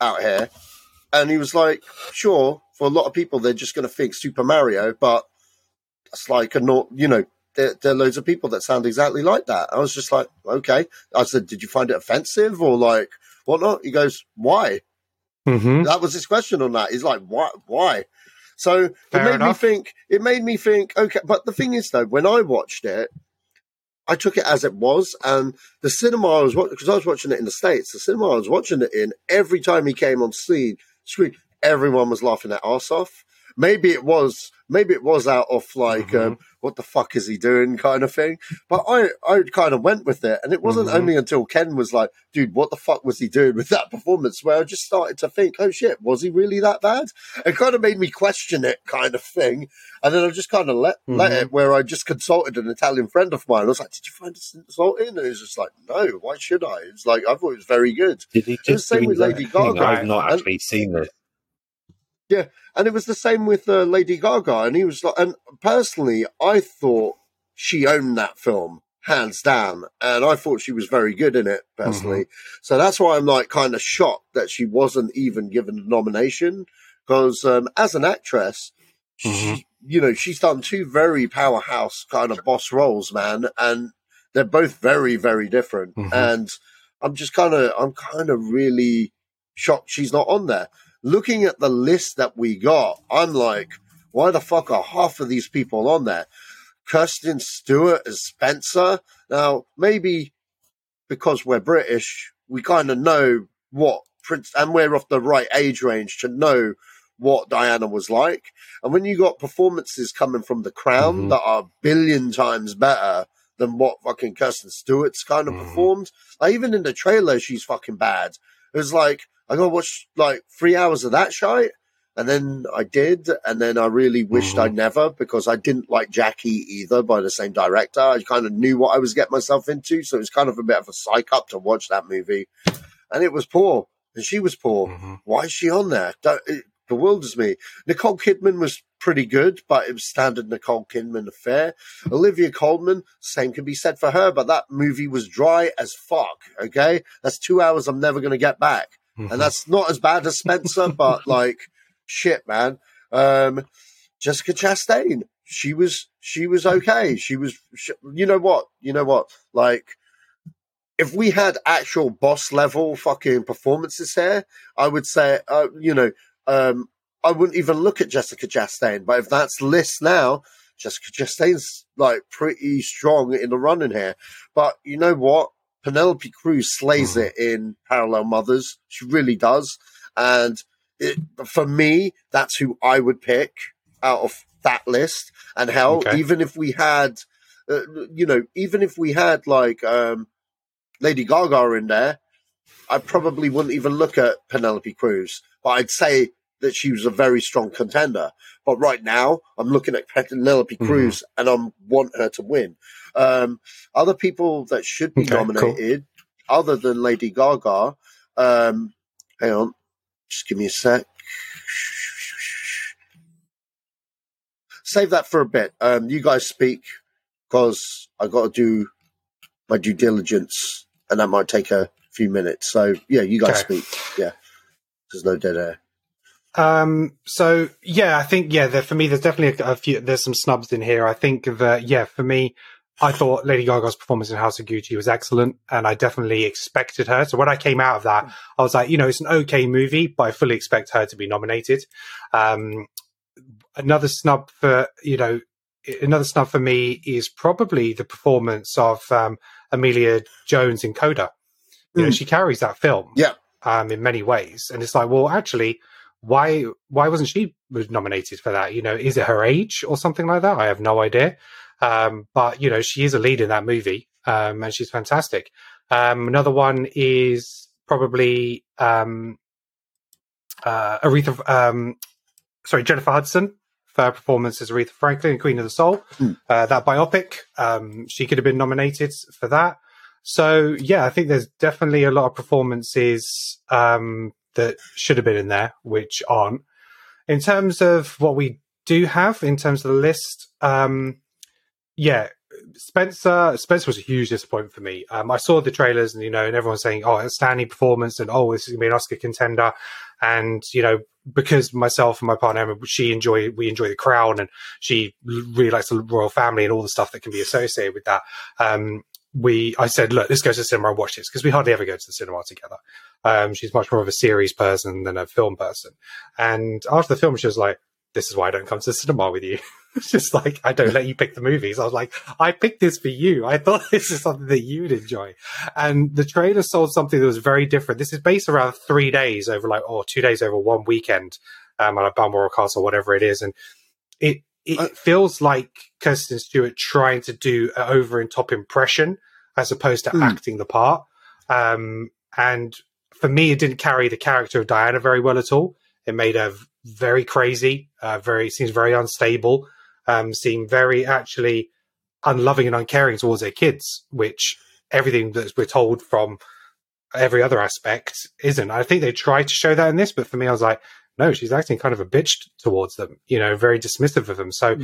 out here," and he was like, "Sure, for a lot of people, they're just going to think Super Mario, but it's like a not, you know." There, there are loads of people that sound exactly like that. I was just like, okay. I said, did you find it offensive or like whatnot? He goes, why? hmm That was his question on that. He's like, why? Why? So Fair it made enough. me think. It made me think. Okay, but the thing is, though, when I watched it, I took it as it was, and the cinema I was because I was watching it in the states. The cinema I was watching it in, every time he came on screen, screen, everyone was laughing their ass off. Maybe it was, maybe it was out of like, Mm-hmm. um, what the fuck is he doing, kind of thing. But I, I kind of went with it, and it wasn't Mhm. only until Ken was like, "Dude, what the fuck was he doing with that performance?" Where I just started to think, "Oh shit, was he really that bad?" It kind of made me question it, kind of thing. And then I just kind of let let Mhm. it. Where I just consulted an Italian friend of mine. I was like, "Did you find this insulting?" And he was just like, "No, why should I?" It's like I thought it was very good. Did he It was just the same with Lady? Gaga. I've not And- actually seen this. And it was the same with uh, Lady Gaga, and he was like, and personally, I thought she owned that film hands down, and I thought she was very good in it personally. So that's why I'm like kind of shocked that she wasn't even given a nomination because um, as an actress, she, you know, she's done two very powerhouse kind of boss roles, man, and they're both very, very different. Mhm. And I'm just kind of, I'm kind of really shocked she's not on there. Looking at the list that we got, I'm like, why the fuck are half of these people on there? Kirsten Stewart as Spencer. Now, maybe because we're British, we kind of know what Prince, and we're of the right age range to know what Diana was like. And when you got performances coming from The Crown Mhm. that are a billion times better than what fucking Kirsten Stewart's kind of Mhm. performed, like even in the trailer, she's fucking bad. It was like I gotta watch like three hours of that shite. And then I did, and then I really wished Mhm. I'd never because I didn't like Jackie either by the same director. I kind of knew what I was getting myself into, so it was kind of a bit of a psych up to watch that movie. And it was poor, and she was poor. Mhm. Why is she on there? Don't, it bewilders me. Nicole Kidman was pretty good, but it was standard Nicole Kidman affair. Olivia Colman, same can be said for her, but that movie was dry as fuck. Okay, that's two hours I'm never going to get back. And that's not as bad as Spencer, but like shit, man. Um, Jessica Chastain, she was she was okay. She was, sh you know what, you know what, like. If we had actual boss level fucking performances here, I would say, uh, you know, um, I wouldn't even look at Jessica Chastain. But if that's list now, Jessica Chastain's like pretty strong in the running here. But you know what? Penelope Cruz slays Mhm. it in Parallel Mothers. She really does. And it, for me, that's who I would pick out of that list. And hell, Okay. even if we had, uh, you know, even if we had like um, Lady Gaga in there, I probably wouldn't even look at Penelope Cruz. But I'd say that she was a very strong contender. But right now, I'm looking at Penelope Mhm. Cruz and I want her to win. Um, other people that should be Okay, cool. nominated, other than Lady Gaga, um, hang on, just give me a sec. Save that for a bit. Um, you guys speak because I got to do my due diligence, and that might take a few minutes. So yeah, you guys Okay. speak. Yeah, there's no dead air. Um, so yeah, I think yeah, there, for me, there's definitely a, a few. There's some snubs in here. I think that yeah, for me, I thought Lady Gaga's performance in House of Gucci was excellent, and I definitely expected her. So when I came out of that, I was like, you know, it's an okay movie, but I fully expect her to be nominated. Um, another snub for you know, another snub for me is probably the performance of um, Emilia Jones in Coda. You know, Mm. she carries that film Yeah. um, in many ways, and it's like, well, actually, why why wasn't she nominated for that? You know, is it her age or something like that? I have no idea. Um, but you know, she is a lead in that movie, um, and she's fantastic. Um, another one is probably um, uh, Aretha, um, sorry, Jennifer Hudson for her performance as Aretha Franklin in Queen of the Soul. Mm. Uh, that biopic, um, she could have been nominated for that. So yeah, I think there's definitely a lot of performances um, that should have been in there, which aren't. In terms of what we do have, in terms of the list, um, yeah, Spencer Spencer was a huge disappointment for me. Um, I saw the trailers, and you know, and everyone's saying, "Oh, Stanley performance," and "Oh, this is gonna be an Oscar contender." And you know, because myself and my partner she enjoy we enjoy the Crown, and she really likes the royal family and all the stuff that can be associated with that. Um, we, I said, look, let's go to the cinema and watch this because we hardly ever go to the cinema together. Um, she's much more of a series person than a film person. And after the film, she was like, this is why I don't come to the cinema with you. it's just like, I don't let you pick the movies. I was like, I picked this for you. I thought this is something that you'd enjoy. And the trailer sold something that was very different. This is based around three days over like, or two days over one weekend, um, at a Balmoral Castle, whatever it is. And it, it Uh, feels like Kirsten Stewart trying to do an over and top impression as opposed to Hmm. acting the part. Um, and for me, it didn't carry the character of Diana very well at all. It made her very crazy, uh, very seems very unstable, um, seemed very actually unloving and uncaring towards her kids, which everything that we're told from every other aspect isn't. I think they tried to show that in this, but for me, I was like, no, she's acting kind of a bitch towards them, you know, very dismissive of them. So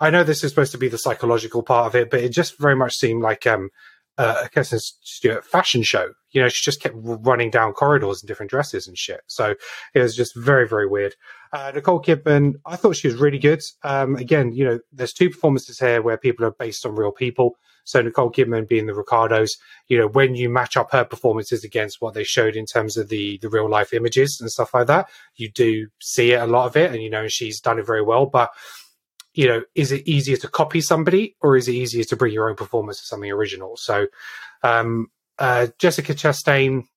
I know this is supposed to be the psychological part of it, but it just very much seemed like um, uh, a Kirsten Stewart fashion show. You know, she just kept running down corridors in different dresses and shit. So it was just very, very weird. Uh, Nicole Kidman, I thought she was really good. Um, again, you know, there's two performances here where people are based on real people. So Nicole Kidman being the Ricardos, you know, when you match up her performances against what they showed in terms of the the real life images and stuff like that, you do see it a lot of it, and you know, she's done it very well. But you know, is it easier to copy somebody or is it easier to bring your own performance to something original? So, um, uh, Jessica Chastain,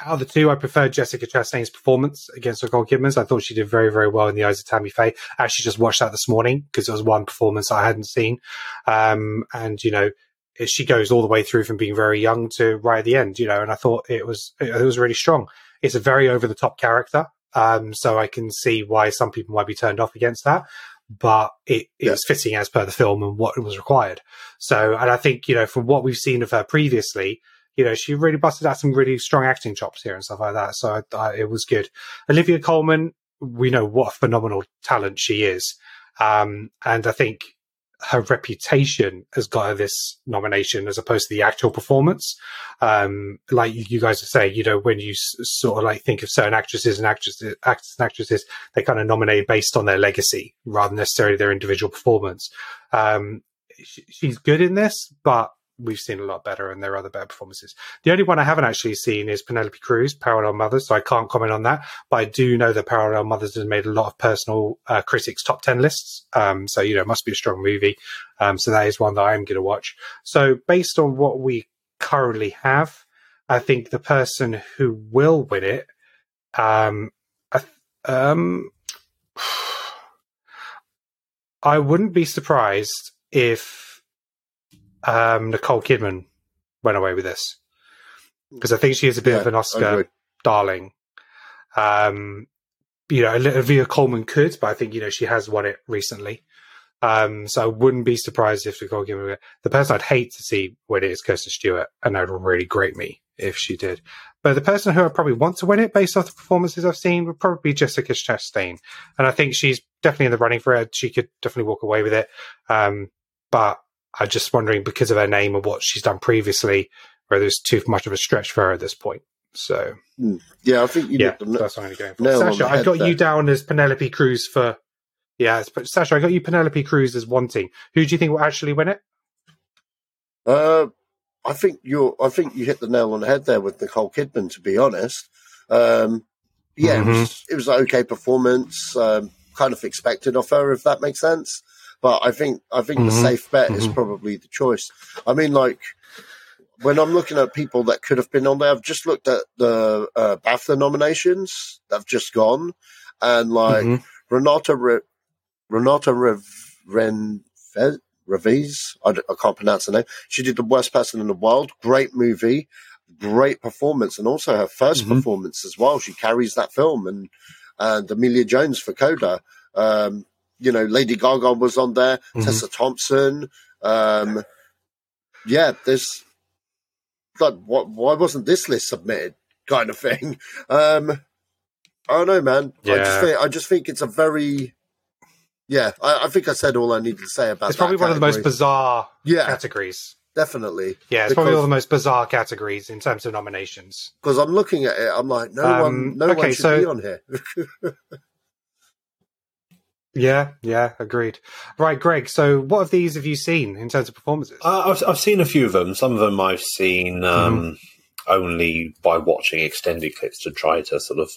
out of the two, I preferred Jessica Chastain's performance against Nicole Kidman's. I thought she did very, very well in the eyes of Tammy Faye. I actually just watched that this morning because it was one performance I hadn't seen. Um, and, you know, she goes all the way through from being very young to right at the end, you know, and I thought it was, it was really strong. It's a very over the top character. Um, so I can see why some people might be turned off against that but it, it Yeah. was fitting as per the film and what was required. So, and I think, you know, from what we've seen of her previously, you know, she really busted out some really strong acting chops here and stuff like that. So I, I, it was good. Olivia Colman, we know what a phenomenal talent she is. Um, and I think her reputation has got her this nomination as opposed to the actual performance. Um, like you guys are saying, you know, when you s- sort of like think of certain actresses and actresses, actors and actresses, they kind of nominate based on their legacy rather than necessarily their individual performance. Um, sh- she's good in this, but we've seen a lot better and there are other better performances. The only one I haven't actually seen is Penelope Cruz, Parallel Mothers, so I can't comment on that. But I do know that Parallel Mothers has made a lot of personal uh, critics' top 10 lists. Um, so, you know, it must be a strong movie. Um, so that is one that I'm going to watch. So, based on what we currently have, I think the person who will win it, um, I, um, I wouldn't be surprised if um, Nicole Kidman went away with this because I think she is a bit Yeah, of an Oscar darling. Um, you know, Olivia Colman could, but I think you know she has won it recently. Um, so I wouldn't be surprised if Nicole Kidman. The person I'd hate to see win it is Kirsten Stewart, and that would really grate me if she did. But the person who I probably want to win it based off the performances I've seen would probably be Jessica Chastain, and I think she's definitely in the running for it. She could definitely walk away with it. Um, but I'm just wondering because of her name and what she's done previously, whether it's too much of a stretch for her at this point. So Yeah, I think you yeah, n- that's what I'm going for. Sacha, I head got there. you down as Penelope Cruz for. Yeah, it's- Sacha, I got you Penelope Cruz as wanting. Who do you think will actually win it? Uh, I think you I think you hit the nail on the head there with Nicole Kidman. To be honest, um, yeah, Mm-hmm. it, was, it was an okay performance. Um, kind of expected of her, if that makes sense. But I think I think the Mhm. safe bet is Mhm. probably the choice. I mean, like when I'm looking at people that could have been on there, I've just looked at the uh, BAFTA nominations that have just gone, and like Mhm. Renata Re- Renata Rev- Ren- Reviz, I, I can't pronounce her name. She did the worst person in the world. Great movie, great performance, and also her 1st Mhm. performance as well. She carries that film, and and Emilia Jones for Coda. Um, you know, Lady Gaga was on there. Mhm. Tessa Thompson. Um, yeah, there's like, what, why wasn't this list submitted? Kind of thing. Um, I don't know, man. I just think I just think it's a very yeah. I, I think I said all I needed to say about. It's probably one of the most bizarre Yeah. categories. definitely. Yeah, it's probably one of the most bizarre categories in terms of nominations. because I'm looking at it. I'm like, no Um, one, no okay, one should so- be on here. Yeah, yeah, agreed. Right, Greg. So, what of these have you seen in terms of performances? Uh, I've, I've seen a few of them. Some of them I've seen um, only by watching extended clips to try to sort of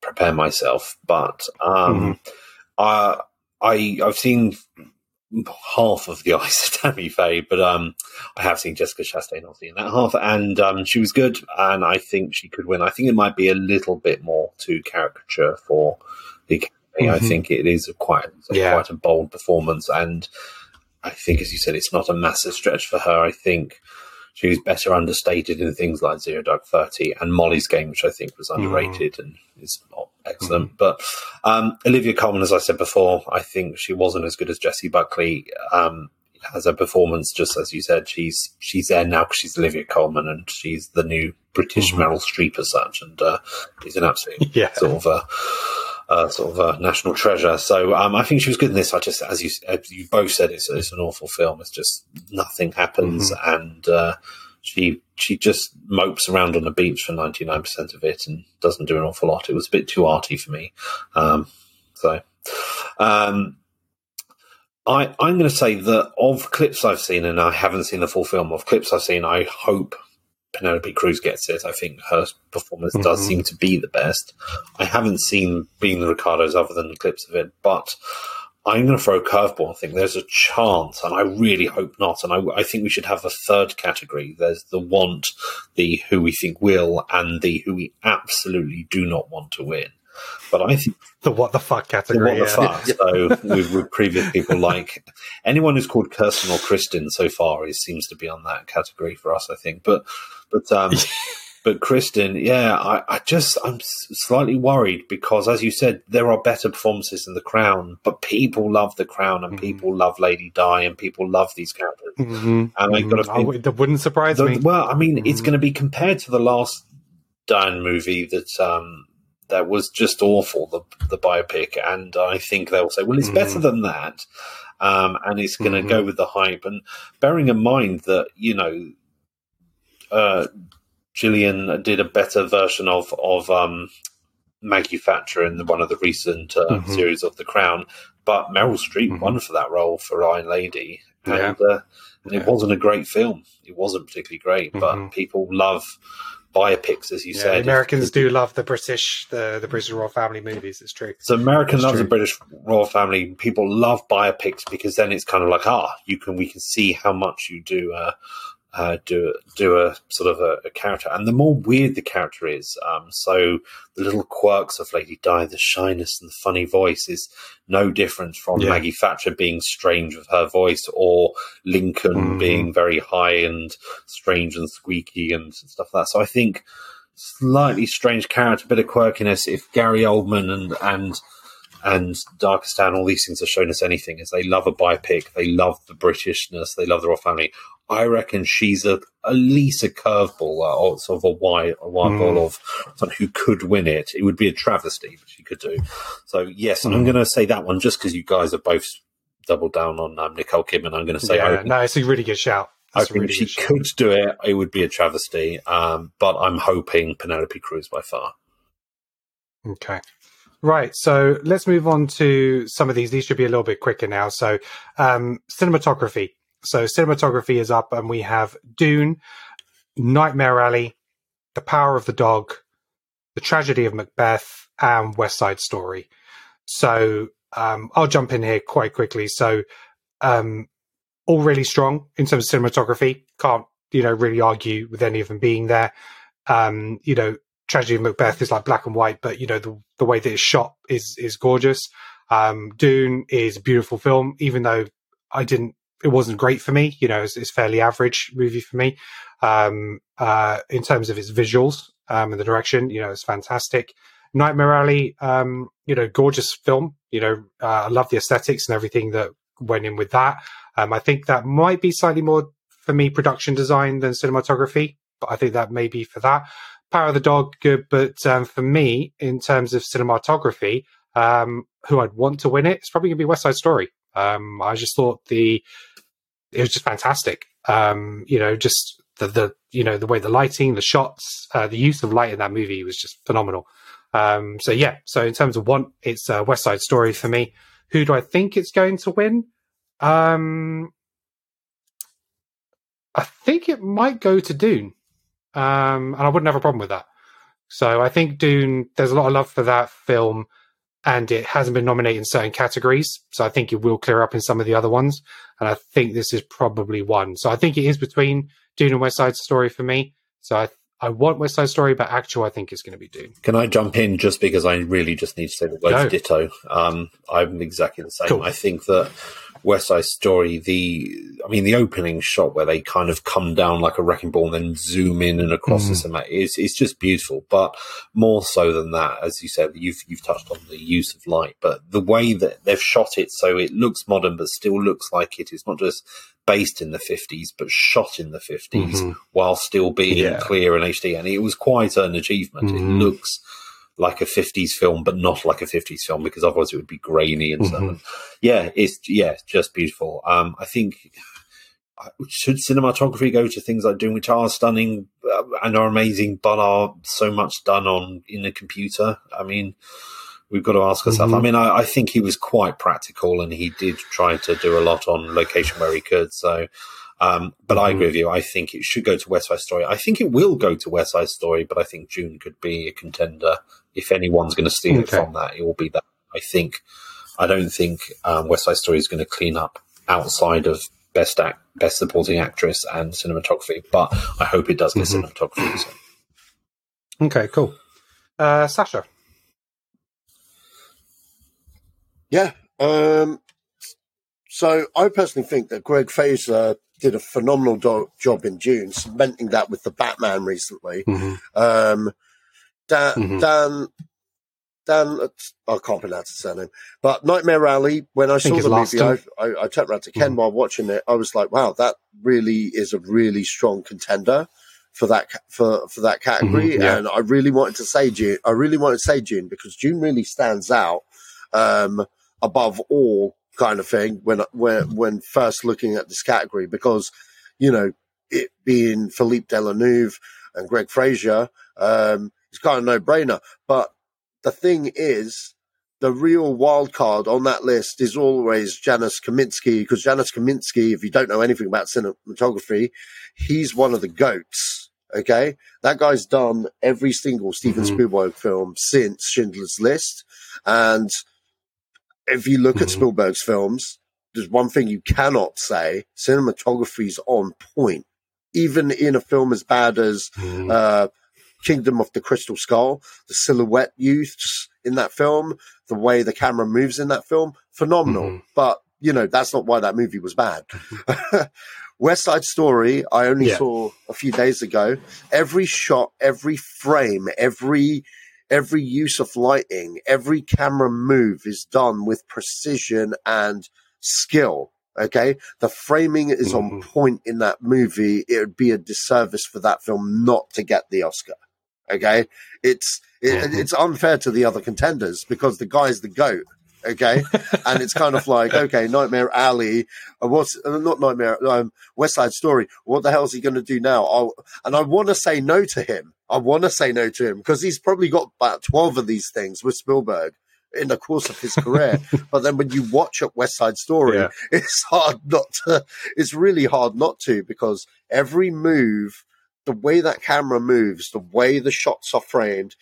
prepare myself. But um, I, I, I've seen half of the Eyes of Tammy Faye, but um, I have seen Jessica Chastain not seen that half, and um, she was good, and I think she could win. I think it might be a little bit more to caricature for the Academy. I think it is a quite a, Yeah. quite a bold performance, and I think, as you said, it's not a massive stretch for her. I think she was better understated in things like Zero Dark Thirty and Molly's Game, which I think was underrated and is not excellent. But um, Olivia Colman, as I said before, I think she wasn't as good as Jessie Buckley. Um, as a performance, just as you said, she's she's there now because she's Olivia Colman and she's the new British Meryl Streep as such, and uh, is an absolute Yeah. sort of a uh, sort of a national treasure. So um, I think she was good in this. I just, as you as you both said, it's it's an awful film. It's just nothing happens, and uh, she she just mopes around on the beach for ninety nine percent of it and doesn't do an awful lot. It was a bit too arty for me. Um, so. Um, I, I'm going to say that of clips I've seen, and I haven't seen the full film, of clips I've seen, I hope Penelope Cruz gets it. I think her performance does Mhm. seem to be the best. I haven't seen Being the Ricardos other than clips of it, but I'm going to throw a curveball. I think there's a chance, and I really hope not. And I, I think we should have a third category. There's the want, the who we think will, and the who we absolutely do not want to win. But I think The what the fuck so category. what the yeah. fuck? So with, with previous people like anyone who's called Kirsten or Kristen so far is seems to be on that category for us, I think. But but um, but Kristen, yeah, I, I just I'm slightly worried because as you said, there are better performances in The Crown, but people love The Crown and Mhm. people love Lady Di and people love these characters. Mhm, And I mhm. gotta think- would- that wouldn't surprise The- me. well, I mean, it's Mhm. going to be compared to the last Diane movie that um, that was just awful, the the biopic, and I think they'll say, well, it's Mhm. better than that, um, and it's going to Mhm. go with the hype. And bearing in mind that you know, uh, Gillian did a better version of of um, Maggie Thatcher in one of the recent uh, Mhm. series of The Crown, but Meryl Streep Mhm. won for that role for Iron Lady, and, Yeah. uh, and it Yeah. wasn't a great film. It wasn't particularly great, but Mhm. people love biopics, as you Yeah, said. Americans do love the British, the the British royal family movies. It's true. So American That's loves true. the British royal family. People love biopics because then it's kind of like, ah, you can we can see how much you do uh, uh, do do a sort of a, a character, and the more weird the character is, um, so the little quirks of Lady Di, the shyness and the funny voice is no different from Yeah. Maggie Thatcher being strange with her voice, or Lincoln Mhm. being very high and strange and squeaky and stuff like that. So I think slightly strange character, bit of quirkiness. If Gary Oldman and and and Darkistan, all these things have shown us anything is they love a biopic, they love the Britishness, they love the royal family. I reckon she's a at least a curveball uh, or sort of a wide a wild Mm. ball of someone who could win it. It would be a travesty, but she could do. So yes, I'm Mm. going to say that one just because you guys have both doubled down on um, Nicole Kidman. I'm going to say yeah, no, it's a really good shout. I That's a think really she good shout. could do it. It would be a travesty, um, but I'm hoping Penelope Cruz by far. Okay. Right. So let's move on to some of these. These should be a little bit quicker now. So, um, cinematography. So cinematography is up, and we have Dune, Nightmare Alley, The Power of the Dog, The Tragedy of Macbeth, and West Side Story. So um, I'll jump in here quite quickly. So um, all really strong in terms of cinematography. Can't you know really argue with any of them being there. Um, you know, Tragedy of Macbeth is like black and white, but you know the the way that it's shot is is gorgeous. Um, Dune is a beautiful film, even though I didn't. It wasn't great for me. You know, it's, it's fairly average movie for me. Um, uh, in terms of its visuals um, and the direction, you know, it's fantastic. Nightmare Alley, um, you know, gorgeous film. You know, uh, I love the aesthetics and everything that went in with that. Um, I think that might be slightly more for me production design than cinematography, but I think that may be for that. Power of the Dog, good, but um, for me, in terms of cinematography, um, who I'd want to win it, it's probably going to be West Side Story. Um, I just thought the it was just fantastic. Um, you know, just the the you know the way the lighting, the shots, uh, the use of light in that movie was just phenomenal. Um, so yeah, so in terms of want, it's uh, West Side Story for me. Who do I think it's going to win? Um, I think it might go to Dune, um, and I wouldn't have a problem with that. So I think Dune. There's a lot of love for that film, and it hasn't been nominated in certain categories. So I think it will clear up in some of the other ones, and I think this is probably one. So I think it is between Dune and West Side Story for me. So I I want West Side Story, but actual I think is going to be Dune. Can I jump in just because I really just need to say the word Go. ditto? Um, I'm exactly the same. Cool. I think that West Side Story, the I mean, the opening shot where they kind of come down like a wrecking ball and then zoom in and across mm. the cinema is is just beautiful. But more so than that, as you said, you've you've touched on the use of light, but the way that they've shot it so it looks modern but still looks like it is not just based in the 50s but shot in the 50s mm-hmm. while still being Yeah. clear and HD. And it was quite an achievement. It mm-hmm. looks like a 50s film, but not like a 50s film because otherwise it would be grainy and stuff. Yeah, it's yeah, just beautiful. Um, I think should cinematography go to things like Dune, which are stunning uh, and are amazing, but are so much done on in a computer. I mean, we've got to ask ourselves. I mean, I, I think he was quite practical, and he did try to do a lot on location where he could. So. Um, but I agree with you. I think it should go to West Side Story. I think it will go to West Side Story, but I think Dune could be a contender. If anyone's going to steal it from that, it will be that. I think. I don't think um, West Side Story is going to clean up outside of best act, best supporting actress and cinematography, but I hope it does get cinematography. So. Okay, cool. Uh, Sacha. Yeah. Um, so I personally think that Greig Fraser did a phenomenal do- job in Dune, cementing that with the Batman recently. Um, Dan, Mhm. Dan, Dan, I can't pronounce his surname, but Nightmare Alley. When I, think saw the movie, I. I, I turned around to Ken while watching it. I was like, "Wow, that really is a really strong contender for that for for that category." Mhm, yeah. And I really wanted to say Dune. I really wanted to say Dune because Dune really stands out um, above all kind of thing when when when first looking at this category because you know it being Philippe Delanouve and Greig Fraser, um, it's kind of no brainer. But the thing is, the real wild card on that list is always Janusz Kaminski because Janusz Kaminski, if you don't know anything about cinematography, he's one of the goats. Okay, that guy's done every single Steven Spielberg film since Schindler's List, and if you look at mm-hmm. Spielberg's films, there's one thing you cannot say: cinematography's on point. Even in a film as bad as mm-hmm. uh, Kingdom of the Crystal Skull, the silhouette use in that film, the way the camera moves in that film, phenomenal. Mm-hmm. But you know that's not why that movie was bad. West Side Story, I only Yeah. saw a few days ago. Every shot, every frame, every every use of lighting, every camera move is done with precision and skill. Okay. The framing is on point in that movie. It would be a disservice for that film not to get the Oscar. Okay. It's, it, it's unfair to the other contenders because the guy's the GOAT. Okay. and it's kind of like, okay, Nightmare Alley, uh, what's, uh, not Nightmare, um, West Side Story. What the hell is he going to do now? I'll, and I want to say no to him. I want to say no to him because he's probably got about 12 of these things with Spielberg. in the course of his career. but then when you watch at West Side Story, Yeah. it's hard not to. It's really hard not to because every move, the way that camera moves, the way the shots are framed.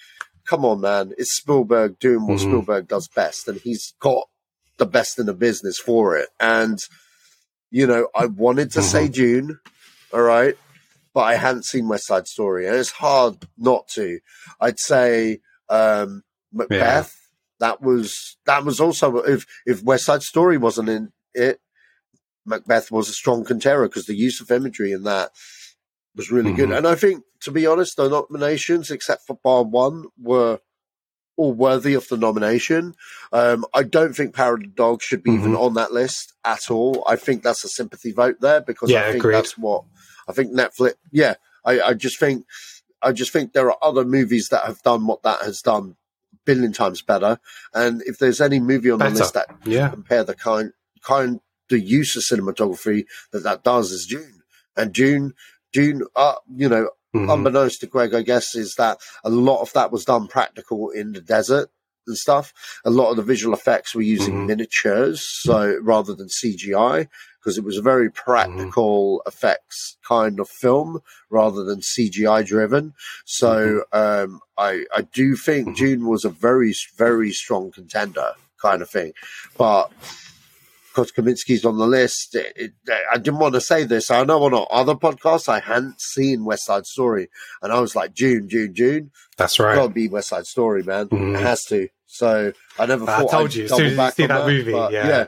Come on, man! It's Spielberg doing what Mhm. Spielberg does best, and he's got the best in the business for it. And you know, I wanted to say Dune, all right, but I hadn't seen West Side Story, and it's hard not to. I'd say um, Macbeth. That was that was also if if West Side Story wasn't in it, Macbeth was a strong contender because the use of imagery in that was really good. Mhm. And I think, to be honest, the nominations, except for bar one, were all worthy of the nomination. Um, I don't think the Dog should be even Mhm. on that list at all. I think that's a sympathy vote there because Yeah, I think agreed. that's what I think Netflix. Yeah, I, I just think I just think there are other movies that have done what that has done a billion times better. And if there's any movie on Better. the list that Yeah. compare the kind kind the use of cinematography that that does is Dune and Dune Dune uh you know Mhm. unbeknownst to Greg I guess is that a lot of that was done practical in the desert and stuff a lot of the visual effects were using Mhm. miniatures so rather than CGI because it was a very practical effects kind of film rather than CGI driven so um I I do think Dune was a very very strong contender kind of thing but because Kaminski's on the list. It, it, I didn't want to say this. I know on other podcasts I hadn't seen West Side Story, and I was like, Dune, Dune, Dune. That's right. Got to be West Side Story, man. Mhm. It has to. So I never I thought told I'd you, as double soon as you see on that movie, yeah. yeah,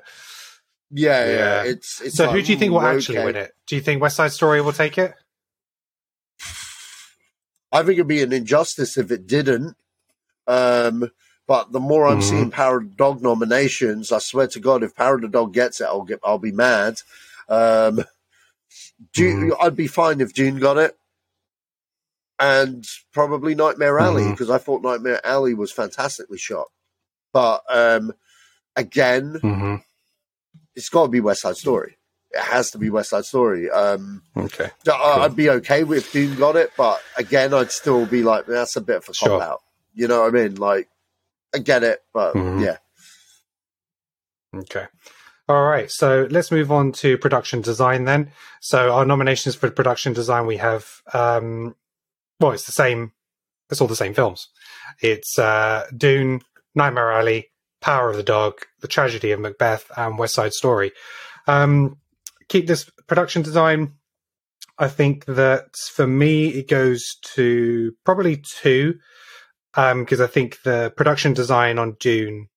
yeah, yeah. Yeah. It's, it's so like, who do you think will mm, actually win it? Do you think West Side Story will take it? I think it'd be an injustice if it didn't. Um, but the more I'm Mhm. seeing Power Dog nominations, I swear to God, if Power Dog gets it, I'll get, I'll be mad. Um, Dune, I'd be fine if Dune got it, and probably Nightmare Alley Mhm. because I thought Nightmare Alley was fantastically shot. But um, again, Mm-hmm. It's got to be West Side Story. It has to be West Side Story. Um, Okay. I- I'd be okay with Dune got it, but again, I'd still be like, that's a bit of a Sure. cop out. You know what I mean? Like, I get it, but Mhm. yeah. Okay. All right. So let's move on to production design then. So our nominations for production design, we have, um, well, it's the same. It's all the same films. It's uh, Dune, Nightmare Alley, Power of the Dog, The Tragedy of Macbeth, and West Side Story. Um, keep this production design. I think that for me, it goes to probably two, because I think the production design on Dune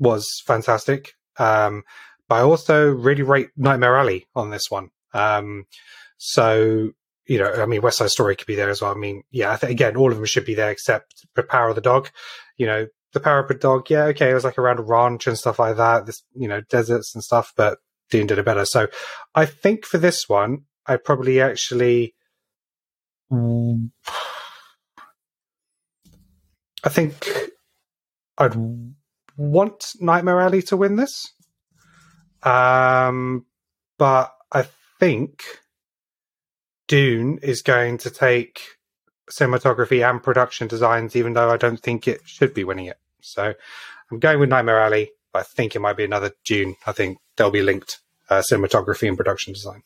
was fantastic. Um, but I also really rate Nightmare Alley on this one. Um, so, you know, I mean, West Side Story could be there as well. I mean, yeah, I think again, all of them should be there except Power of the Dog. You know, the the Dog, yeah, okay, it was like around a ranch and stuff like that, this, you know, deserts and stuff, but Dune did it better. So I think for this one, I probably actually. I think I'd want Nightmare Alley to win this. Um, but I think Dune is going to take cinematography and production designs, even though I don't think it should be winning it. So I'm going with Nightmare Alley, but I think it might be another Dune. I think they'll be linked uh, cinematography and production design.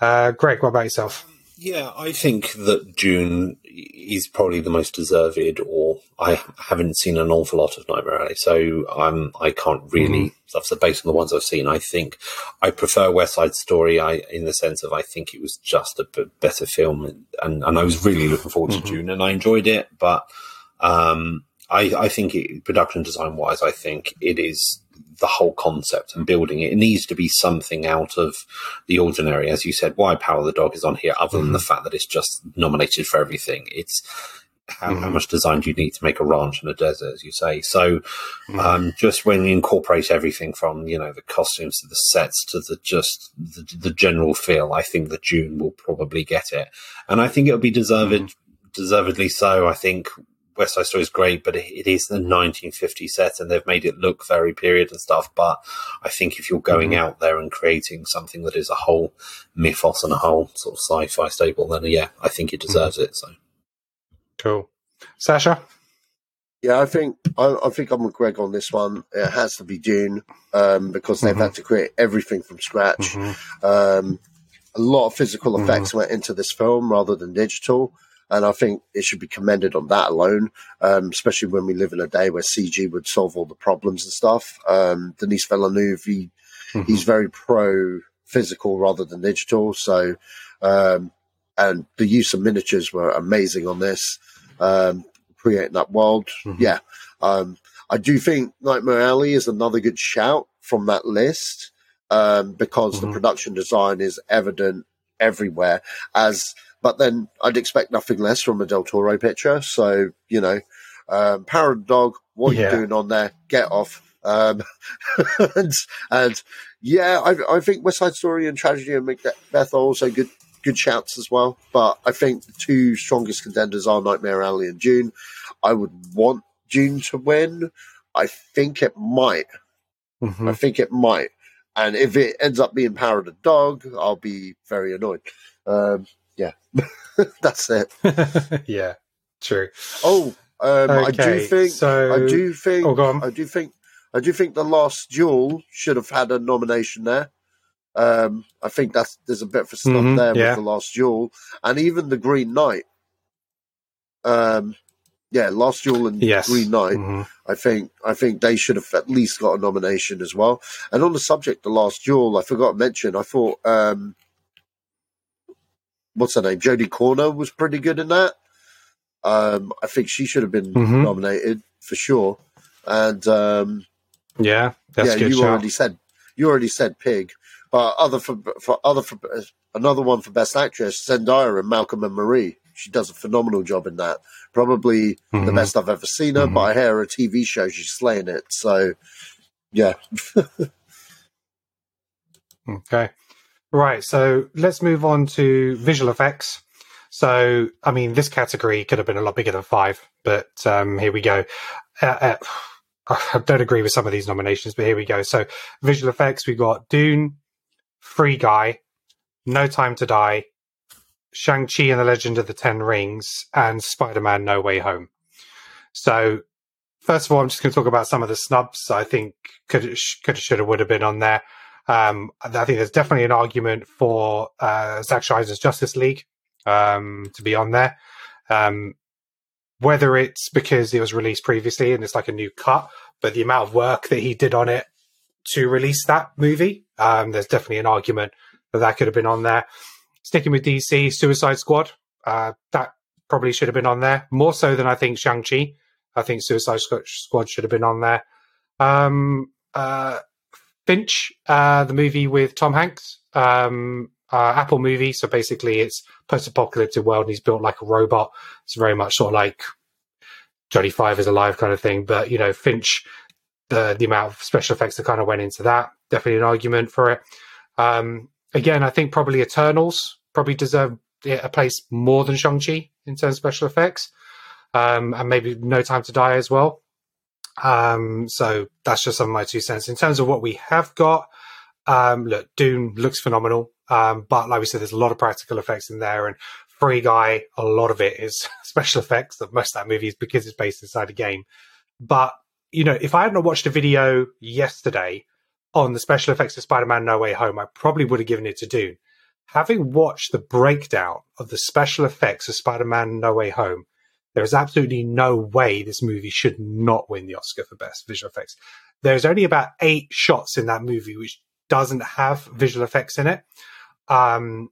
Uh, Greg, what about yourself? Yeah, I think that Dune is probably the most deserved, or I haven't seen an awful lot of Nightmare Alley, so um, I can't really. That's the based on the ones I've seen. I think I prefer West Side Story. I, in the sense of, I think it was just a b- better film, and, and I was really looking forward to Dune, and I enjoyed it. But um, I, I think it, production design wise, I think it is the whole concept and building it. It needs to be something out of the ordinary. As you said, why Power the Dog is on here, other than mm-hmm. the fact that it's just nominated for everything. It's how, how mm-hmm. much design do you need to make a ranch in a desert, as you say? So, mm-hmm. um, just when you incorporate everything from, you know, the costumes to the sets to the just the, the general feel, I think that Dune will probably get it. And I think it'll be deserved, deservedly so. I think West Side Story is great, but it, it is the 1950 set and they've made it look very period and stuff. But I think if you're going out there and creating something that is a whole mythos and a whole sort of sci-fi staple, then yeah, I think it deserves it. So Cool. Sacha? Yeah, I think I, I think I'm with Greg on this one. It has to be Dune um, because they've Mhm. had to create everything from scratch. Um, a lot of physical effects went into this film rather than digital, and I think it should be commended on that alone. Um, especially when we live in a day where CG would solve all the problems and stuff. Um, Denis Villeneuve, he, he's very pro physical rather than digital. So, um, and the use of miniatures were amazing on this. Um, creating that world, yeah. Um, I do think Nightmare Alley is another good shout from that list um, because the production design is evident everywhere. As but then I'd expect nothing less from a Del Toro picture. So you know, um, Power of Dog, what Yeah. you doing on there? Get off. Um, and, and yeah, I, I think West Side Story and Tragedy and Macbeth are also good good shouts as well. But I think the two strongest contenders are Nightmare Alley and Dune. I would want Dune to win. I think it might. Mhm. I think it might. And if it ends up being Power of the Dog, I'll be very annoyed. Um, yeah, that's it. yeah, true. Oh, um, I do think. so- I do think. Oh, go on. I do think. I do think the Last Duel should have had a nomination there. Um, I think that's there's a bit of a snub Mhm, there yeah. with the Last Duel, and even the Green Knight. Um, yeah, Last Duel and Yes. Green Knight. Mhm. I think I think they should have at least got a nomination as well. And on the subject, the Last Duel, I forgot to mention. I thought, um, what's her name, Jodie Comer was pretty good in that. Um, I think she should have been Mhm. nominated for sure. And um, Yeah, that's yeah, you shout. already said you already said Pig, but other for for other for another one for Best Actress, Zendaya and Malcolm and Marie. She does a phenomenal job in that. Probably the Mhm. best I've ever seen her. Mhm. But I hear her TV show, she's slaying it. So yeah, Okay. Right. So let's move on to visual effects. So, I mean, this category could have been a lot bigger than five, but um, here we go. Uh, uh, I don't agree with some of these nominations, but here we go. So, visual effects, we've got Dune, Free Guy, No Time to Die, Shang-Chi and the Legend of the Ten Rings, and Spider-Man No Way Home. So, first of all, I'm just going to talk about some of the snubs I think could, could, should have, would have been on there. Um, I think there's definitely an argument for uh, Zack Snyder's Justice League um, to be on there. Um, whether it's because it was released previously and it's like a new cut, but the amount of work that he did on it to release that movie, um, there's definitely an argument that that could have been on there. Sticking with DC, Suicide Squad, uh, that probably should have been on there more so than I think Shang Chi. I think Suicide Squad should have been on there. Um, uh, Finch, uh, the movie with Tom Hanks, um, uh, Apple movie. So basically, it's post-apocalyptic world, and he's built like a robot. It's very much sort of like Johnny Five is alive kind of thing. But you know, Finch, the the amount of special effects that kind of went into that, definitely an argument for it. Um, again, I think probably Eternals probably deserve a place more than Shang Chi in terms of special effects, um, and maybe No Time to Die as well. Um, so that's just some of my two cents. In terms of what we have got, um, look, Dune looks phenomenal. Um, but like we said, there's a lot of practical effects in there and Free Guy, a lot of it is special effects that most of that movie is because it's based inside a game. But, you know, if I had not watched a video yesterday on the special effects of Spider-Man No Way Home, I probably would have given it to Dune. Having watched the breakdown of the special effects of Spider-Man No Way Home, there is absolutely no way this movie should not win the Oscar for best visual effects. There's only about eight shots in that movie which doesn't have visual effects in it. Um,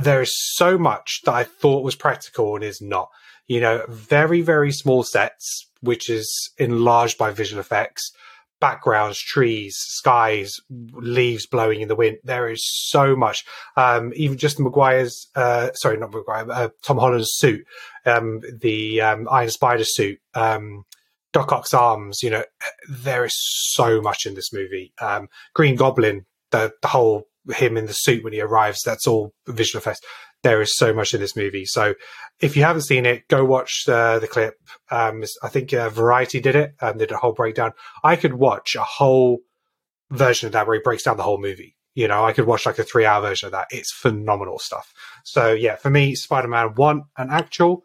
there is so much that I thought was practical and is not. You know, very, very small sets, which is enlarged by visual effects, backgrounds, trees, skies, leaves blowing in the wind. There is so much. Um, even just Maguire's, uh, sorry, not Maguire, uh, Tom Holland's suit, um, the um, Iron Spider suit, um, Doc Ock's arms. You know, there is so much in this movie. Um, Green Goblin, the the whole him in the suit when he arrives, that's all visual effects. There is so much in this movie. So if you haven't seen it, go watch uh, the clip. Um, I think uh, Variety did it and did a whole breakdown. I could watch a whole version of that where he breaks down the whole movie. You know, I could watch like a three hour version of that. It's phenomenal stuff. So yeah, for me, Spider Man 1, an actual.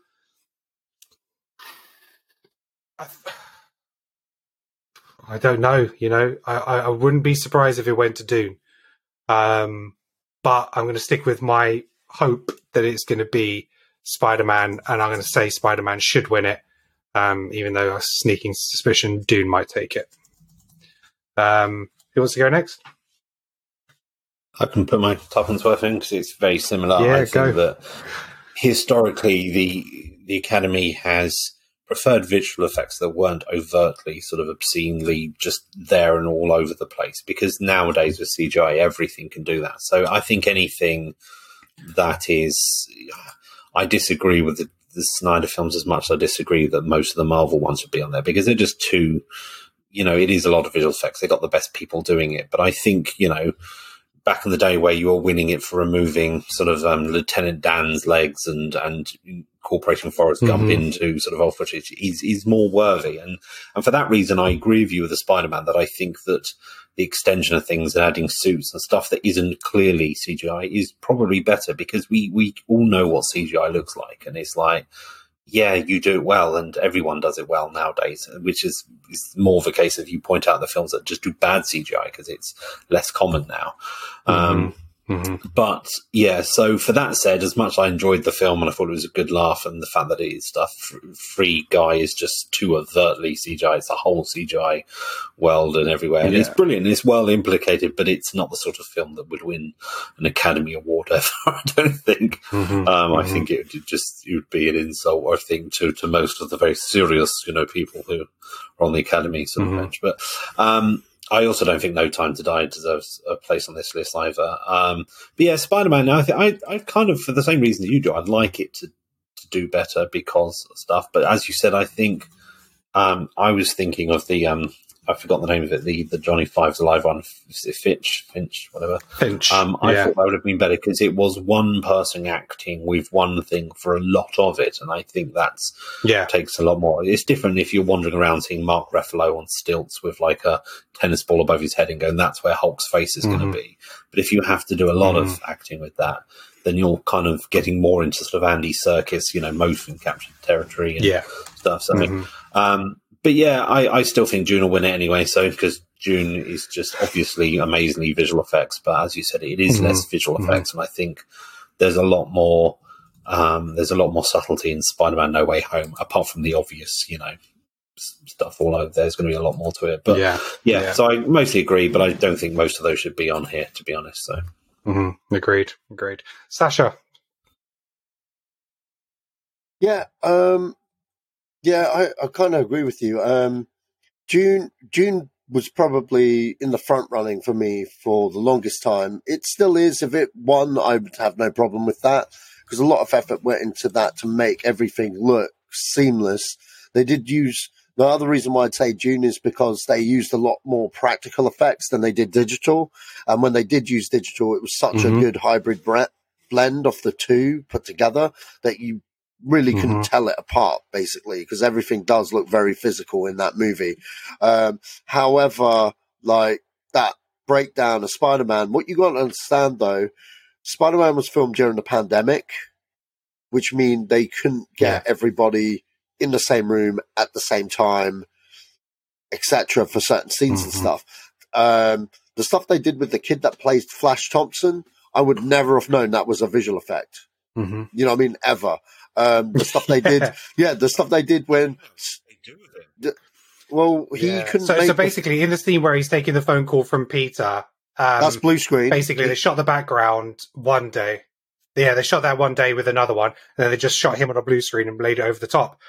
I don't know. You know, I, I, I wouldn't be surprised if it went to Dune. Um, but I'm going to stick with my hope that it's going to be Spider Man, and I'm going to say Spider Man should win it, um, even though a sneaking suspicion Dune might take it. Um, who wants to go next? I can put my tuppence worth in because it's very similar. Yeah, I go. that historically the the Academy has preferred visual effects that weren't overtly sort of obscenely just there and all over the place because nowadays with CGI everything can do that. So I think anything that is I disagree with the, the Snyder films as much as I disagree that most of the Marvel ones would be on there because they're just too you know, it is a lot of visual effects. They got the best people doing it. But I think, you know, back in the day where you were winning it for removing sort of um, Lieutenant Dan's legs and and incorporating Forrest Gump Mhm. into sort of old footage is is more worthy. And and for that reason, I agree with you with the Spider Man that I think that the extension of things and adding suits and stuff that isn't clearly CGI is probably better because we we all know what CGI looks like, and it's like. Yeah, you do it well, and everyone does it well nowadays. Which is, is more of a case of you point out the films that just do bad CGI because it's less common now. Um, Mhm. but yeah, so for that said, as much as I enjoyed the film and I thought it was a good laugh, and the fact that it is stuff, Free Guy is just too overtly CGI. It's a whole CGI world and everywhere, and it's brilliant. It's well implicated, but it's not the sort of film that would win an Academy Award ever. I don't think. Mhm. Um, I Mhm. think it would just it would be an insult or thing to to most of the very serious, you know, people who are on the Academy sort of Mhm. bench. But um, I also don't think No Time to Die deserves a place on this list either. Um, but yeah, Spider Man. Now I think I I kind of for the same reason that you do. I'd like it to to do better because stuff. But as you said, I think um, I was thinking of the um, I forgot the name of it. The the Johnny Five's live one, Fitch, Finch, whatever. Finch. Um, I yeah. thought that would have been better because it was one person acting with one thing for a lot of it, and I think that's yeah. takes a lot more. It's different if you're wandering around seeing Mark Ruffalo on stilts with like a tennis ball above his head and going, "That's where Hulk's face is Mhm. going to be." But if you have to do a lot of Mm-hmm. acting with that, then you're kind of getting more into sort of Andy Serkis, you know, motion capture territory and Yeah. stuff. So, I mean, um, but yeah, I, I still think Dune will win it anyway. So because Dune is just obviously amazingly visual effects, but as you said, it is Mhm. less visual Mhm. effects, and I think there's a lot more. Um, there's a lot more subtlety in Spider-Man: No Way Home, apart from the obvious, you know, stuff all over. There's going to be a lot more to it, but yeah, yeah. Yeah. So I mostly agree, but I don't think most of those should be on here, to be honest. So hmm Agreed. Agreed. Sasha. Yeah, um, yeah, I, I kind of agree with you. Um, Dune, Dune was probably in the front running for me for the longest time. It still is. If it won, I would have no problem with that because a lot of effort went into that to make everything look seamless. They did use the other reason why I'd say Dune is because they used a lot more practical effects than they did digital. And when they did use digital, it was such Mhm. a good hybrid bre- blend of the two put together that you really couldn't Mhm. tell it apart, basically, because everything does look very physical in that movie. Um, however, like that breakdown of Spider Man, what you got to understand though, Spider Man was filmed during the pandemic, which mean they couldn't get everybody in the same room at the same time, etc. for certain scenes and Mhm. stuff. Um, the stuff they did with the kid that plays Flash Thompson, I would never have known that was a visual effect. hmm You know what I mean? Ever. Um, the stuff they did, yeah, the stuff they did when, they do with it. well, he Yeah. couldn't So, make so the- basically, in the scene where he's taking the phone call from Peter, um, that's blue screen. basically they shot the background one day. Yeah, they shot that one day with another one, and then they just shot him on a blue screen and laid it over the top.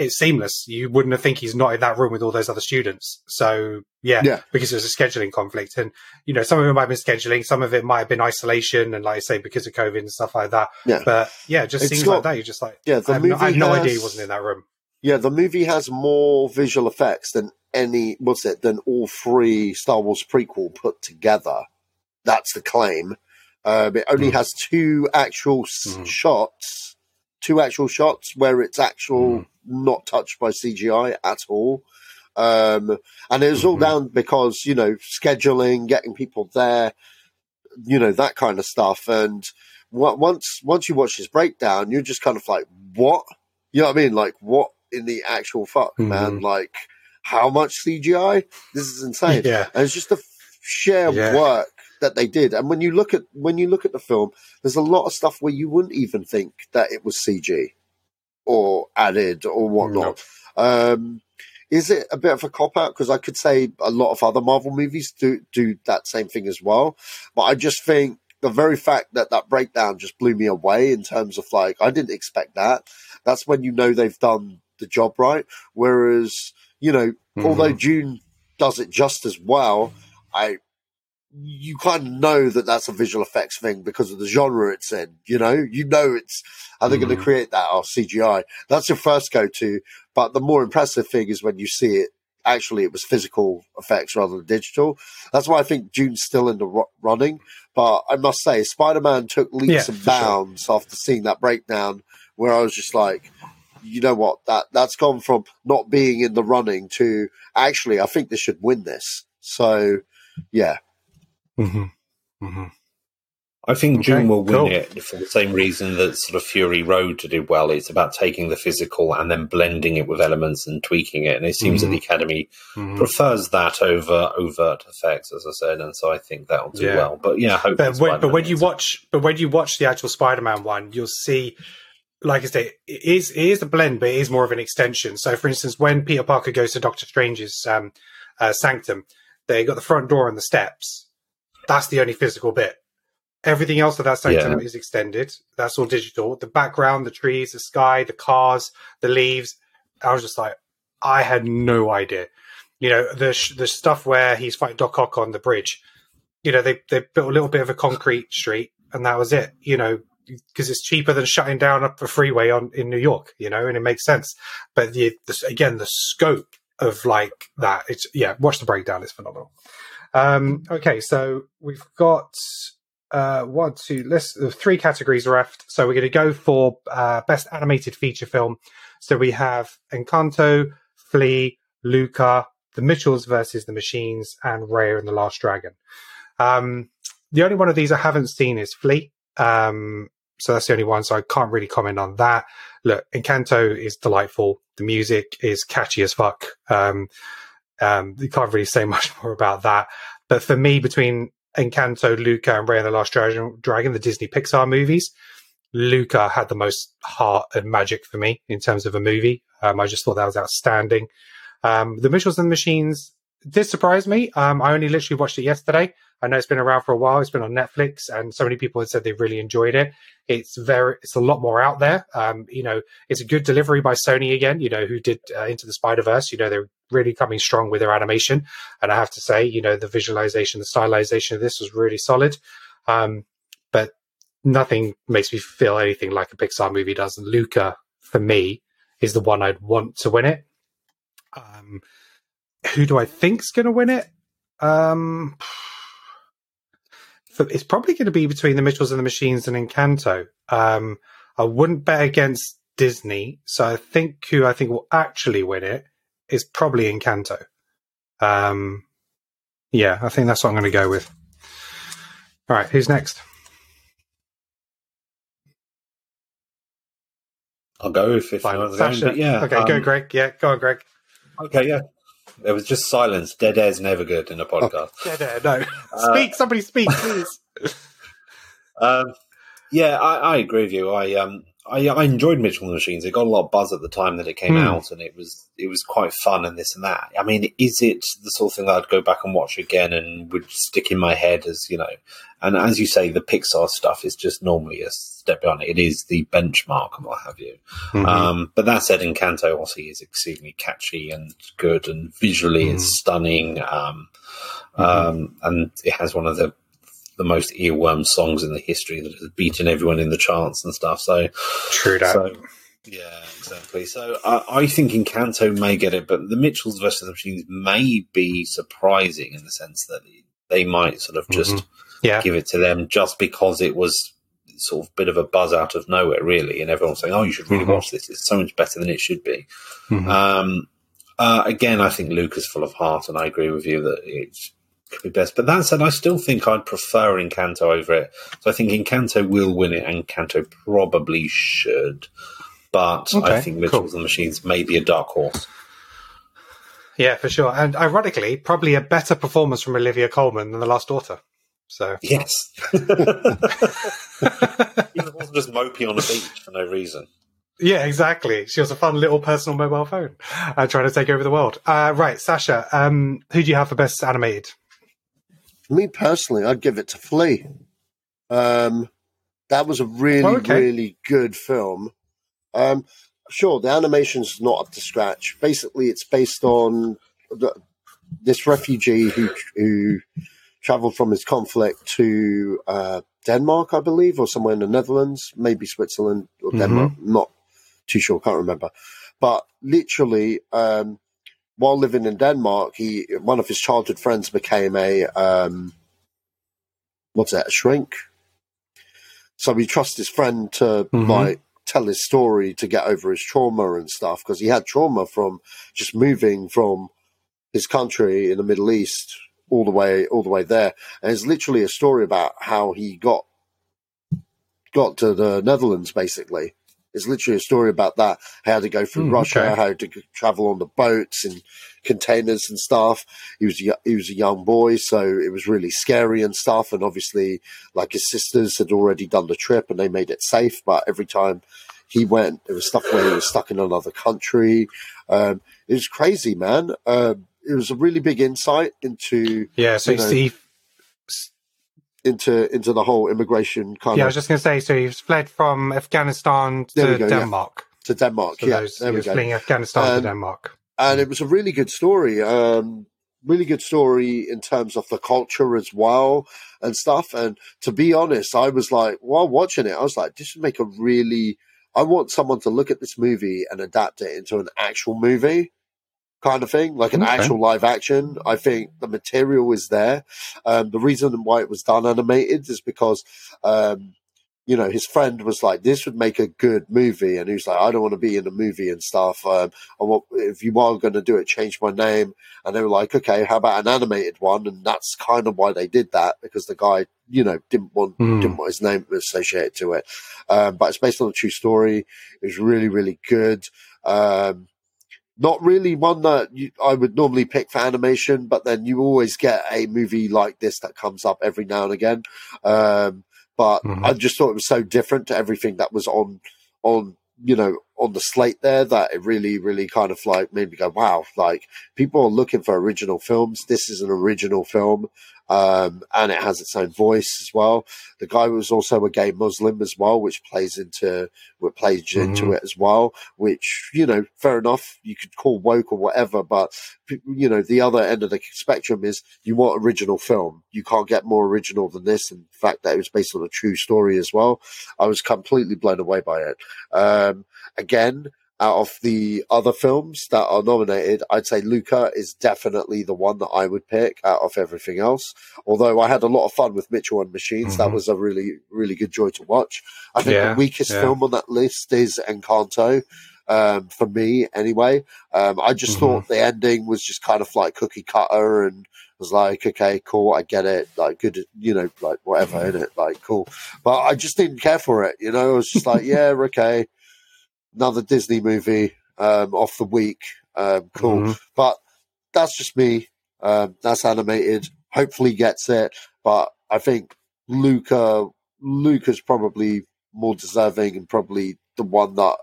It's seamless. You wouldn't have think he's not in that room with all those other students. So yeah, Yeah. because there's a scheduling conflict, and you know some of it might have been scheduling, some of it might have been isolation, and like I say, because of COVID and stuff like that. Yeah. But yeah, just It's seems got- like that. You're just like, Yeah, the I have, no, movie I had no has- idea he wasn't in that room. Yeah, the movie has more visual effects than any, what's it, than all three Star Wars prequel put together. That's the claim. Um, it only Mm. has two actual Mhm. shots, two actual shots where it's actual Mhm. Not touched by CGI at all. Um, and it was all Mhm. down because, you know, scheduling, getting people there, you know, that kind of stuff. And once, once you watch this breakdown, you're just kind of like, what? You know what I mean? Like, what in the actual fuck, Mhm. man. Like, how much CGI? This is insane. Yeah. And it's just the sheer Yeah. work that they did. And when you look at when you look at the film, there's a lot of stuff where you wouldn't even think that it was CG or added or whatnot. Um, is it a bit of a cop out? Because I could say a lot of other Marvel movies do do that same thing as well. But I just think the very fact that that breakdown just blew me away in terms of like I didn't expect that. That's when you know they've done the job right. Whereas you know, although Dune does it just as well, I you kind of know that that's a visual effects thing because of the genre it's in. You know, you know it's how they're going to mm-hmm. create that or CGI. That's your first go to. But the more impressive thing is when you see it. Actually, it was physical effects rather than digital. That's why I think Dune's still in the ru- running. But I must say, Spider Man took leaps Yeah, and for sure. bounds after seeing that breakdown, where I was just like, you know what that that's gone from not being in the running to actually I think they should win this. So yeah, hmm hmm I think Okay, Dune will win cool. it for the same reason that sort of Fury Road did well. It's about taking the physical and then blending it with elements and tweaking it. And it seems that Mhm. the Academy Mhm. prefers that over overt effects, as I said. And so I think that'll do Yeah. well. But yeah, But when, but when you watch, but when you watch the actual Spider-Man one, you'll see, like I say, it is it is a blend, but it is more of an extension. So, for instance, when Peter Parker goes to Doctor Strange's um, uh, sanctum, they got the front door and the steps. That's the only physical bit. Everything else of that sanctum Yeah. is extended. That's all digital. The background, the trees, the sky, the cars, the leaves. I was just like, I had no idea. You know, the sh- the stuff where he's fighting Doc Ock on the bridge you know, they they built a little bit of a concrete street, and that was it. You know, because it's cheaper than shutting down up a freeway on in New York. You know, and it makes sense. But the, the again, the scope of like that, it's yeah. Watch the breakdown; it's phenomenal. Um, okay, so we've got uh, one, two, let's uh, three categories left. So we're going to go for uh, best animated feature film. So we have Encanto, Flea, Luca, The Mitchells versus the Machines, and Raya and the Last Dragon. Um, the only one of these I haven't seen is Flea. Um, so that's the only one. So I can't really comment on that. Look, Encanto is delightful. The music is catchy as fuck. Um, um, you can't really say much more about that. But for me, between Encanto, Luca, and Raya and the Last Dragon, the Disney Pixar movies, Luca had the most heart and magic for me in terms of a movie. Um, I just thought that was outstanding. Um, the Mitchells and the Machines did surprise me. Um, I only literally watched it yesterday. I know it's been around for a while. It's been on Netflix, and so many people have said they really enjoyed it. It's very, it's a lot more out there. Um, you know, it's a good delivery by Sony again. You know, who did uh, Into the Spider Verse. You know, they're really coming strong with their animation, and I have to say, you know, the visualization, the stylization of this was really solid. Um, but nothing makes me feel anything like a Pixar movie does. Luca, for me, is the one I'd want to win it. Um, who do I think's going to win it? Um, it's probably going to be between the Mitchells and the Machines and Encanto. Um, I wouldn't bet against Disney, so I think who I think will actually win it is probably Encanto. Um, yeah, I think that's what I'm going to go with. All right, who's next? I'll go if, if Fine. you want to go. Sasha. But yeah. Okay, go, um, Greg. Yeah, go on, Greg. Okay, yeah. There was just silence. Dead air is never good in a podcast. Dead air, no. Uh, speak. Somebody speak, please. Um, yeah, I, I agree with you. I um, I, I enjoyed Mitchell and the Machines. It got a lot of buzz at the time that it came Hmm. out, and it was it was quite fun and this and that. I mean, is it the sort of thing that I'd go back and watch again and would stick in my head as you know? And as you say, the Pixar stuff is just normally a step beyond it. It is the benchmark and what have you. Mhm. Um, but that said, Encanto obviously is exceedingly catchy and good, and visually Mm. it's stunning. Um, um, and it has one of the the most earworm songs in the history that has beaten everyone in the charts and stuff. So, True that. so yeah, exactly. So I, I think Encanto may get it, but the Mitchells versus the Machines may be surprising in the sense that they might sort of just yeah. give it to them just because it was sort of a bit of a buzz out of nowhere, really, and everyone's saying, "Oh, you should really Mhm. watch this. It's so much better than it should be." Mhm. Um, uh, again, I think Luca is full of heart, and I agree with you that it could be best. But that said, I still think I'd prefer Encanto over it. So I think Encanto will win it, and Encanto probably should. but I think Mitchell cool. and the Machines may be a dark horse. Yeah, for sure. And ironically, probably a better performance from Olivia Colman than The Lost Daughter. So Yes. Even wasn't just moping on a beach for no reason. yeah, exactly. She was a fun little personal mobile phone uh, trying to take over the world. Uh, right, Sasha, um, who do you have for best animated? Me personally, I'd give it to Flea. Um, that was a really, Oh, okay. really good film. Um, sure, the animation's not up to scratch. Basically, it's based on the, this refugee who who traveled from his conflict to uh, Denmark, I believe, or somewhere in the Netherlands, maybe Switzerland or Denmark. Not too sure, can't remember. But literally, um, while living in Denmark, he one of his childhood friends became a um, what's that? A shrink. So he trusts his friend to Mhm. like tell his story to get over his trauma and stuff because he had trauma from just moving from his country in the Middle East all the way all the way there. And it's literally a story about how he got got to the Netherlands basically. It's literally a story about that. How to go through Hmm, Russia, okay. how to travel on the boats and containers and stuff. He was a he was a young boy, so it was really scary and stuff. And obviously, like his sisters had already done the trip and they made it safe. But every time he went, there was stuff where he was stuck in another country. Um, it was crazy, man. Um, it was a really big insight into Yeah, so You know, he, into into the whole immigration kind yeah, I was just going to say, so he's fled from Afghanistan to go, yeah. Denmark. to Denmark. So yeah, those, there he was go. fleeing Afghanistan Um, to Denmark. and it was a really good story. Um, really good story in terms of the culture as well and stuff. And to be honest, I was like, while watching it, I was like, this would make a really. I want someone to look at this movie and adapt it into an actual movie. Kind of thing, like an Okay. actual live action. I think the material is there. Um, the reason why it was done animated is because um, you know, his friend was like, "This would make a good movie," and he was like, "I don't want to be in a movie and stuff. Um, I want if you are going to do it, change my name." And they were like, "Okay, how about an animated one?" And that's kind of why they did that because the guy, you know, didn't want Hmm. didn't want his name associated to it. Um, but it's based on a true story. It was really, really good. Um, not really one that you, I would normally pick for animation, but then you always get a movie like this that comes up every now and again. Um, but Mhm. I just thought it was so different to everything that was on on you know on the slate there that it really really kind of like made me go wow like people are looking for original films. This is an original film. Um, and it has its own voice as well. The guy was also a gay muslim as well which plays into what plays into Mhm. it as well which you know fair enough you could call woke or whatever but you know the other end of the spectrum is you want original film. You can't get more original than this and the fact that it was based on a true story as well i was completely blown away by it. Um, again out of the other films that are nominated, I'd say Luca is definitely the one that I would pick out of everything else. Although I had a lot of fun with Mitchell and Machines, that Mhm. was a really, really good joy to watch. I think Yeah, the weakest yeah. film on that list is Encanto. Um, for me, anyway, um, I just Mhm. thought the ending was just kind of like cookie cutter and was like, okay, cool, I get it, like good, you know, like whatever in it, like cool. But I just didn't care for it, you know. I was just like, yeah, okay, another Disney movie um, off the week, um, cool. Mhm. But that's just me. Um, that's animated. Hopefully gets it, but I think Luca, Luca's probably more deserving and probably the one that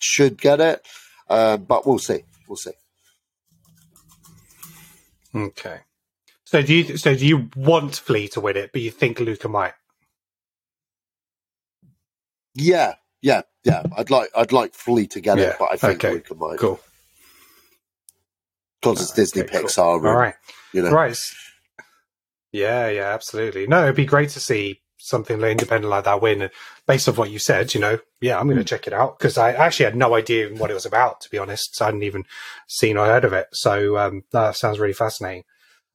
should get it. Um, but we'll see. We'll see. Okay. So do you so do you want Flea to win it, but you think Luca might? Yeah, yeah, yeah. I'd like, I'd like Flea to get Yeah, it, but I think okay, Luca might Cool. because it's Disney Okay, cool. Pixar. and, All right. You know, Right. Yeah, yeah, absolutely. No, it'd be great to see something like independent like that win. And based off what you said, you know, yeah, I'm going to check it out because I actually had no idea what it was about, to be honest. So I hadn't even seen or heard of it. So um, that sounds really fascinating.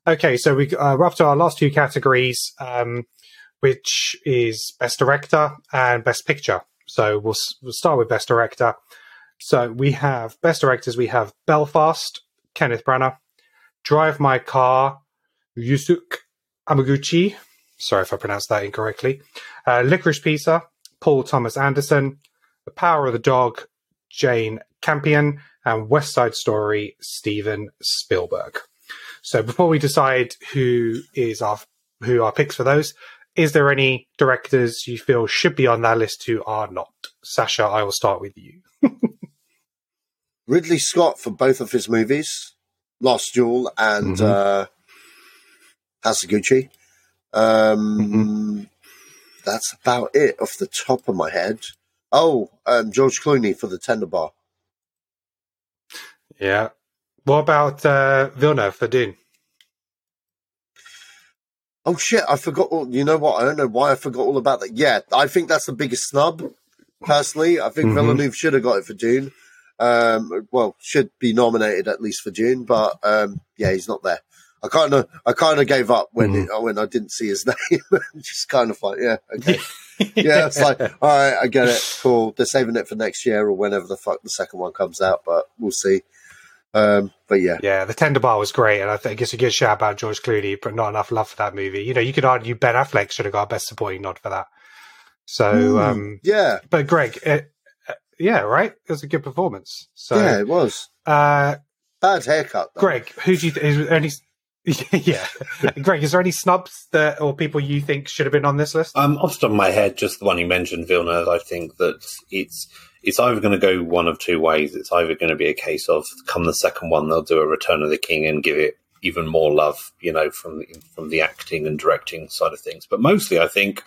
Okay, so we, uh, we're up to our last two categories, um, which is Best Director and Best Picture. So we'll, we'll start with Best Director. So we have Best Directors, we have Belfast, Kenneth Branagh, Drive My Car, Yusuke Amaguchi. Sorry if I pronounced that incorrectly. Uh, Licorice Pizza, Paul Thomas Anderson, The Power of the Dog, Jane Campion, and West Side Story, Steven Spielberg. So before we decide who is our who our picks for those, is there any directors you feel should be on that list who are not? Sasha, I will start with you. Ridley Scott for both of his movies, Lost Duel and Mhm. uh, Hasaguchi. Um, Mm-hmm. That's about it off the top of my head. Oh, um, George Clooney for the Tender Bar. Yeah. What about uh, Villeneuve for Dune? Oh shit! I forgot. All, you know what? I don't know why I forgot all about that. Yeah, I think that's the biggest snub. Personally, I think Mhm. Villeneuve should have got it for Dune. Um, well, should be nominated at least for Dune, but um, yeah, he's not there. I kind of, I kind of gave up when it, when I didn't see his name. Just kind of like, yeah, okay, yeah. It's like, all right, I get it. Cool. They're saving it for next year or whenever the fuck the second one comes out, but we'll see. Um, but yeah, Yeah, the Tender Bar was great, and I think it's a good shout about George Clooney, but not enough love for that movie. You know, you could argue Ben Affleck should have got a Best Supporting nod for that. So, Ooh, um, yeah, but Greg, it, uh, yeah, right, it was a good performance. So, yeah, it was uh, bad haircut. Though. Greg, who do you th- any? yeah, Greg, is there any snubs that or people you think should have been on this list? Um, off the top of my head, just the one you mentioned, Villeneuve. I think that it's it's either going to go one of two ways. It's either going to be a case of come the second one, they'll do a Return of the King and give it even more love, you know, from from the acting and directing side of things. But mostly, I think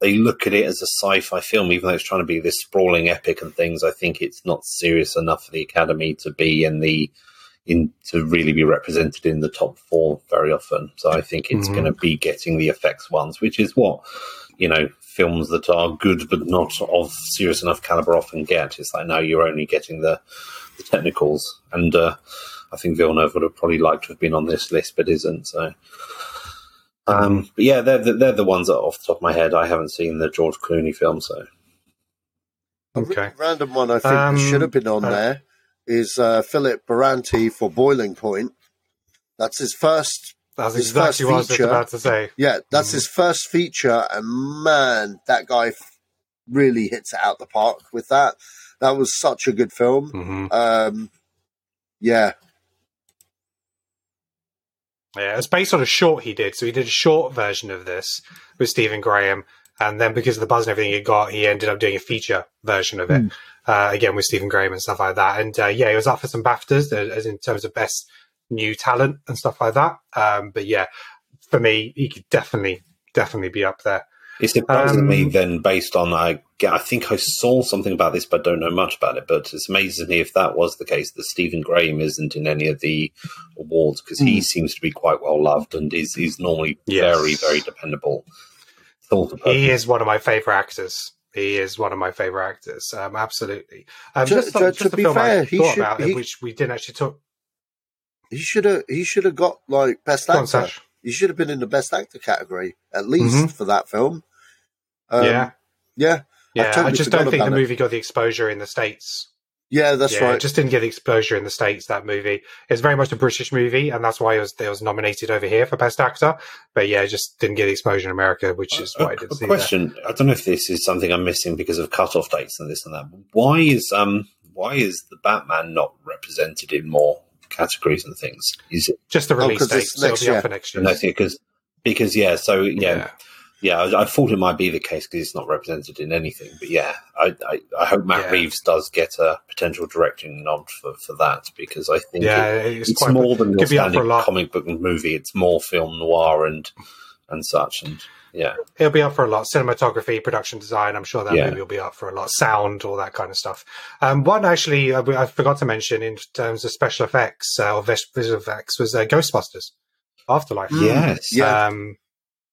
they look at it as a sci-fi film, even though it's trying to be this sprawling epic and things. I think it's not serious enough for the Academy to be in the in to really be represented in the top four very often. So I think it's Mhm. going to be getting the effects ones, which is what you know films that are good but not of serious enough caliber often get. It's like now you're only getting the the technicals, and uh, I think Villeneuve would have probably liked to have been on this list, but isn't. So. Um, but yeah, they're the, they're the ones that off the top of my head. I haven't seen the George Clooney film, so Okay. random one I think Um, should have been on uh, there is uh, Philip Baranti for Boiling Point. That's his first. That's his exactly first what I was feature. about to say. Yeah, that's Mhm. his first feature, and man, that guy f- really hits it out the park with that. That was such a good film. hmm Um, yeah, Yeah, it's based on a short he did. So he did a short version of this with Stephen Graham, and then because of the buzz and everything he got, he ended up doing a feature version of it uh, again with Stephen Graham and stuff like that. And uh, yeah, he was up for some BAFTAs uh, as in terms of best new talent and stuff like that. Um, but yeah, for me, he could definitely, definitely be up there. It's It surprises me Um, then, based on I, I think I saw something about this, but don't know much about it. But it's amazing me if that was the case that Stephen Graham isn't in any of the awards because he seems to be quite well loved and is is normally Yes. very very dependable. He is one of my favorite actors. He is one of my favorite actors. Um, absolutely. Um, To- just to- just to be film fair, I he thought should- about, he- which we didn't actually talk. he should have. He should have got like best Go actor. Sash. he should have been in the best actor category at least Mhm. for that film. Um, yeah, yeah, yeah. I, just don't think the it. movie got the exposure in the states. Yeah. That's yeah, right. It just didn't get the exposure in the states. That movie it's very much a British movie, and that's why it was it was nominated over here for best actor. But yeah, it just didn't get the exposure in America, which is why I a, didn't a see question. I don't know if this is something I'm missing because of cutoff dates and this and that. Why is um why is the Batman not represented in more categories and things? Is it. Just the Oh, release 'cause date, it's so it'll next be up for next year. no because because yeah so yeah Yeah. Yeah, I, I thought it might be the case because it's not represented in anything. But yeah, I, I, I hope Matt Yeah. Reeves does get a potential directing nod for, for that because I think Yeah, it- it's it's, quite- more than your could be a comic book movie. It's more film noir and and such. And yeah, It'll be up for a lot. Cinematography, production design. I'm sure that Yeah. movie will be up for a lot. Sound, all that kind of stuff. Um, one actually uh, I forgot to mention in terms of special effects uh, or visual effects was uh, Ghostbusters Afterlife. yes, Yeah.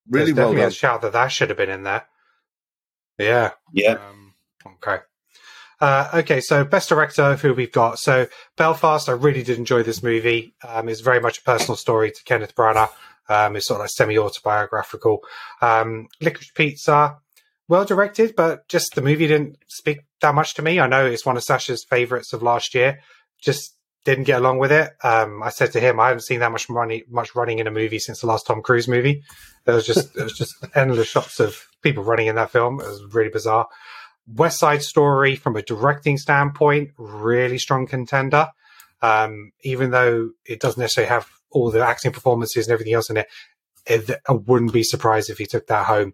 Really there's well definitely done. a shout that that should have been in there. Yeah. yeah. Um, okay. Uh, okay, so best director, who we've got. So Belfast, I really did enjoy this movie. Um, it's very much a personal story to Kenneth Branagh. Um, it's sort of like semi-autobiographical. Um, Licorice Pizza, well directed, but just the movie didn't speak that much to me. I know it's one of Sasha's favorites of last year. Just didn't get along with it. Um, I said to him, I haven't seen that much running, much running in a movie since the last Tom Cruise movie. There was just, was just endless shots of people running in that film. It was really bizarre. West Side Story, from a directing standpoint, really strong contender. Um, even though it doesn't necessarily have all the acting performances and everything else in it, it, I wouldn't be surprised if he took that home.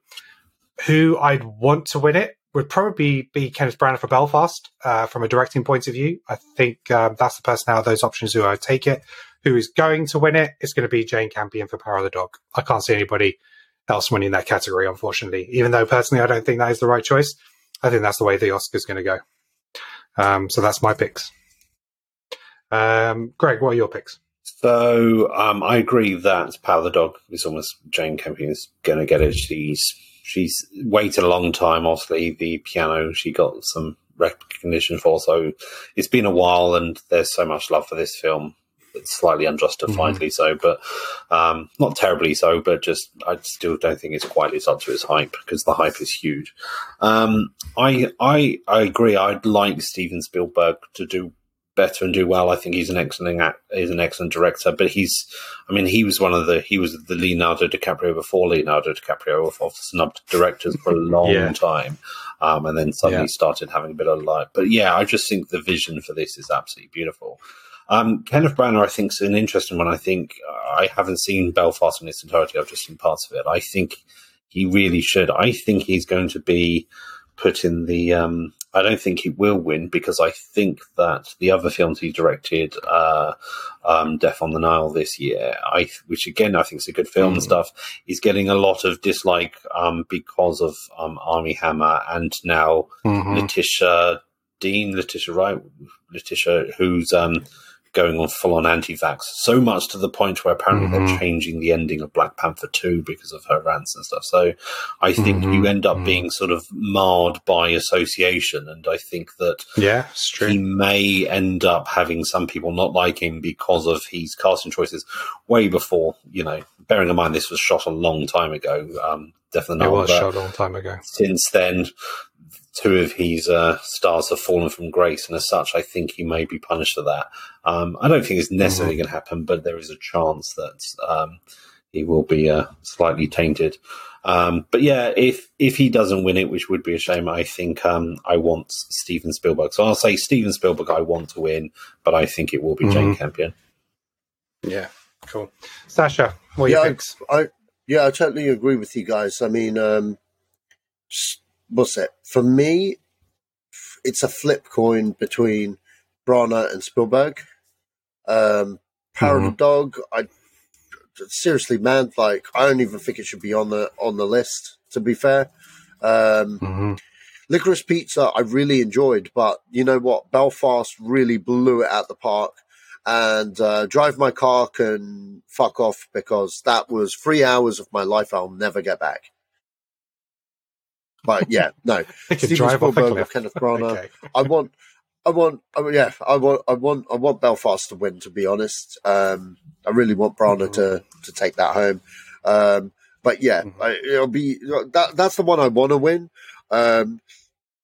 Who I'd want to win it would probably be Kenneth Branagh for Belfast. Uh, from a directing point of view, I think um, that's the person out of those options who I take it. Who is going to win it? It's going to be Jane Campion for Power of the Dog. I can't see anybody else winning that category, unfortunately. Even though personally, I don't think that is the right choice. I think that's the way the Oscars going to go. Um, so that's my picks. Um, Greg, what are your picks? So um, I agree that Power of the Dog is almost Jane Campion is going to get it. She's she's waited a long time. Obviously, the piano she got some recognition for. So it's been a while, and there's so much love for this film. It's slightly unjustifiably so, but um, not terribly so. But just I still don't think it's quite lived up to its hype because the hype is huge. Um, I I I agree. I'd like Steven Spielberg to do better and do well. I think he's an excellent act, he's an excellent director, but he's I mean he was one of the he was the Leonardo DiCaprio before Leonardo DiCaprio of, of snubbed directors for a long Yeah. time, um, and then suddenly Yeah. started having a bit of light. But yeah, I just think the vision for this is absolutely beautiful. Um, Kenneth Branagh, I think, is an interesting one. I think uh, I haven't seen Belfast in its entirety. I've just seen parts of it. I think he really should. I think he's going to be put in the. Um, I don't think he will win because I think that the other films he directed, uh, um, Death on the Nile this year, I which again I think is a good film and stuff, is getting a lot of dislike um, because of um, Armie Hammer and now Letitia Dean, Letitia Wright, Letitia, who's um, going on full on anti vax. So much to the point where apparently they're mm-hmm. changing the ending of Black Panther 2 because of her rants and stuff. So I think you mm-hmm. end up mm-hmm. being sort of marred by association. And I think that Yeah, he may end up having some people not like him because of his casting choices way before, you know, bearing in mind this was shot a long time ago. Um, definitely it not. was shot a long time ago. since then, two of his uh, stars have fallen from grace, and as such, I think he may be punished for that. Um, I don't think it's necessarily going to happen, but there is a chance that um, he will be uh, slightly tainted. Um, but yeah, if if he doesn't win it, which would be a shame, I think um, I want Steven Spielberg. So I'll say Steven Spielberg. I want to win, but I think it will be Jane Campion. Yeah, cool. Sasha, what are yeah, your I. I yeah, I totally agree with you guys. I mean, um, what's it for me? It's a flip coin between Branagh and Spielberg. Um, Power of the Dog. I seriously, man, like I don't even think it should be on the on the list. To be fair, um, Mm-hmm. Licorice Pizza I really enjoyed, but you know what? Belfast really blew it at the park. And uh, Drive My Car can fuck off because that was three hours of my life I'll never get back. But yeah, no. Steven drive off a Spielberg or. Kenneth Branagh. Okay. I want, I want, I, mean, yeah, I want, I want, I want Belfast to win. To be honest, um, I really want Branagh to to take that home. Um, but yeah, I, it'll be that. That's the one I want to win. Um,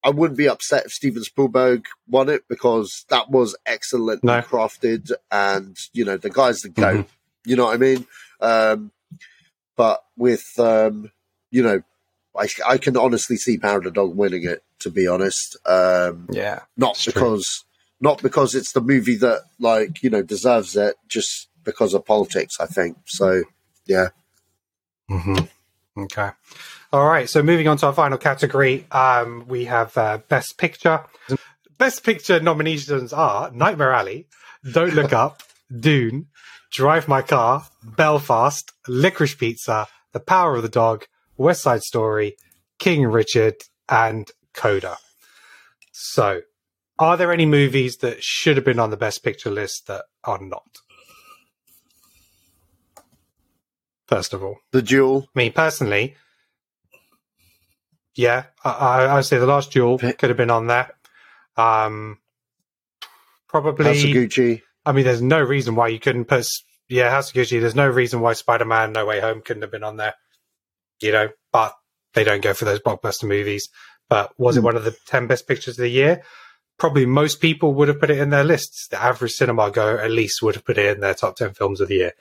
I wouldn't be upset if Steven Spielberg won it because that was excellently No. crafted, and you know the guy's the goat. You know what I mean? Um, but with um, you know, I, I can honestly see Power of the Dog winning it. To be honest, um, Yeah. not It's true. because not because it's the movie that like you know deserves it, just because of politics. I think so. Yeah, hmm Okay. All right. So moving on to our final category, um, we have uh, Best Picture. Best Picture nominations are Nightmare Alley, Don't Look Up, Dune, Drive My Car, Belfast, Licorice Pizza, The Power of the Dog, West Side Story, King Richard, and Coda. So, are there any movies that should have been on the Best Picture list that are not? First of all. the duel. Me personally, yeah, I, I, I would say the last duel could have been on there. Um, House of probably. Gucci. I mean, there's no reason why you couldn't put. Yeah, House of Gucci. There's no reason why Spider-Man: No Way Home couldn't have been on there. You know, but they don't go for those blockbuster movies. But was it one of the ten best pictures of the year? Probably most people would have put it in their lists. The average cinema goer at least would have put it in their top ten films of the year.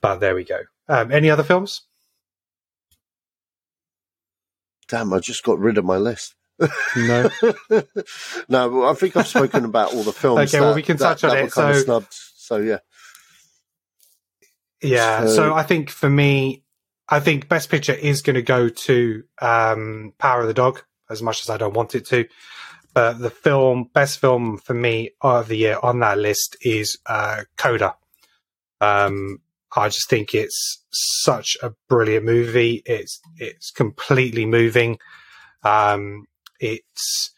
But there we go. Um, any other films? Damn, I just got rid of my list. No. no, I think I've spoken about all the films. Okay, well, we can that- touch on it. were kind of So- snubbed. So yeah, Yeah. So- So, I think for me, I think Best Picture is going to go to um, Power of the Dog, as much as I don't want it to. But the film, best film for me of the year on that list is uh, Coda. Um, I just think it's such a brilliant movie. It's it's completely moving. Um, it's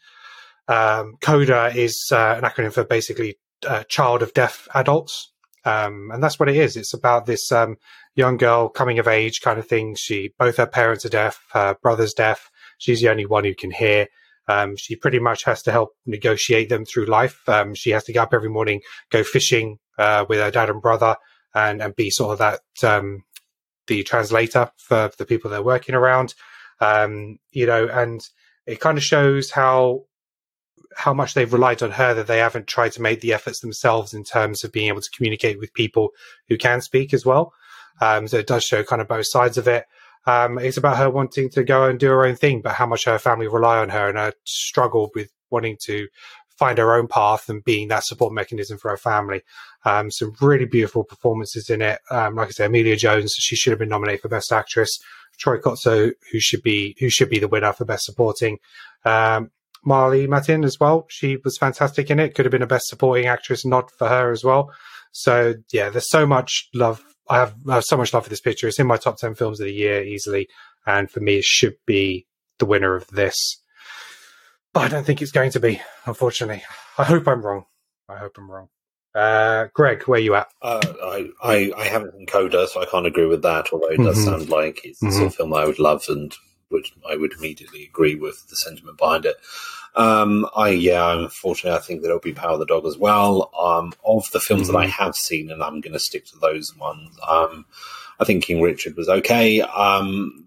um, Coda is uh, an acronym for basically uh, child of deaf adults, um, and that's what it is. It's about this um, young girl coming of age kind of thing. She both her parents are deaf, her brother's deaf. She's the only one who can hear. Um, she pretty much has to help negotiate them through life. Um, she has to get up every morning, go fishing uh, with her dad and brother, and and be sort of that um, the translator for the people they're working around. Um, you know, and it kind of shows how how much they've relied on her that they haven't tried to make the efforts themselves in terms of being able to communicate with people who can speak as well. Um, so it does show kind of both sides of it. Um, it's about her wanting to go and do her own thing, but how much her family rely on her and her struggle with wanting to find her own path and being that support mechanism for her family. Um, some really beautiful performances in it. Um, like I said, Emilia Jones, she should have been nominated for Best Actress. Troy Kotsur, who should be who should be the winner for Best Supporting. Um, Marlee Matlin as well. She was fantastic in it. Could have been a Best Supporting Actress nod for her as well. So yeah, there's so much love. I have, I have so much love for this picture. It's in my top ten films of the year easily, and for me, it should be the winner of this. But I don't think it's going to be, unfortunately. I hope I'm wrong. I hope I'm wrong. Uh, Greg, where are you at? Uh, I, I, I haven't seen Coda, so I can't agree with that. Although it does Mhm. sound like it's the sort of film I would love and would I would immediately agree with the sentiment behind it. Um, I yeah, unfortunately, I think that it'll be Power of the Dog as well. Um, of the films that I have seen, and I'm going to stick to those ones. Um, I think King Richard was okay. Um,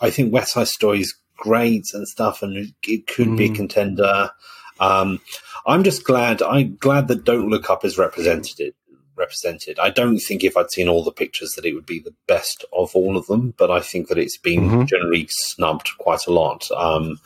I think West Side Story is great and stuff, and it, could be a Mm. contender. Um, I'm just glad. I'm glad that Don't Look Up is represented. Represented. I don't think if I'd seen all the pictures that it would be the best of all of them, but I think that it's been Mhm. generally snubbed quite a lot. Um,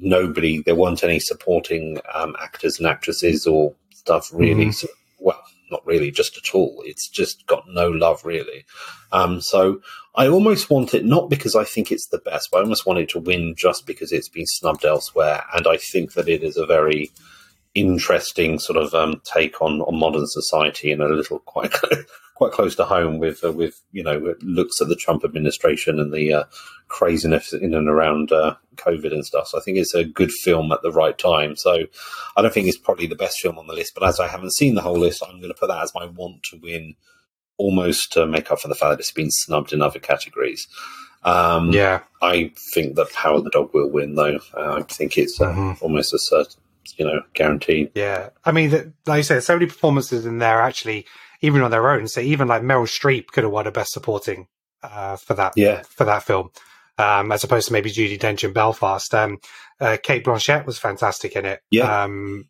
nobody, there weren't any supporting um, actors and actresses or stuff really. Mhm. So, well, not really, just at all. It's just got no love really. Um, so I almost want it not because I think it's the best, but I almost want it to win just because it's been snubbed elsewhere. And I think that it is a very interesting sort of um, take on, on modern society and a little quite quite close to home with uh, with you know looks at the Trump administration and the uh, craziness in and around uh, COVID and stuff. So I think it's a good film at the right time. So I don't think it's probably the best film on the list, but as I haven't seen the whole list, I'm going to put that as my want to win, almost to make up for the fact that it's been snubbed in other categories. Um, Yeah. I think that Power of the Dog will win, though. Uh, I think it's uh, Mhm. almost a certain, you know, guaranteed. Yeah, I mean, like you said, so many performances in there actually, even on their own. So even like Meryl Streep could have won a Best Supporting uh, for that Yeah. for that film, um, as opposed to maybe Judi Dench in Belfast. Um, uh, Cate Blanchett was fantastic in it. Yeah. Um,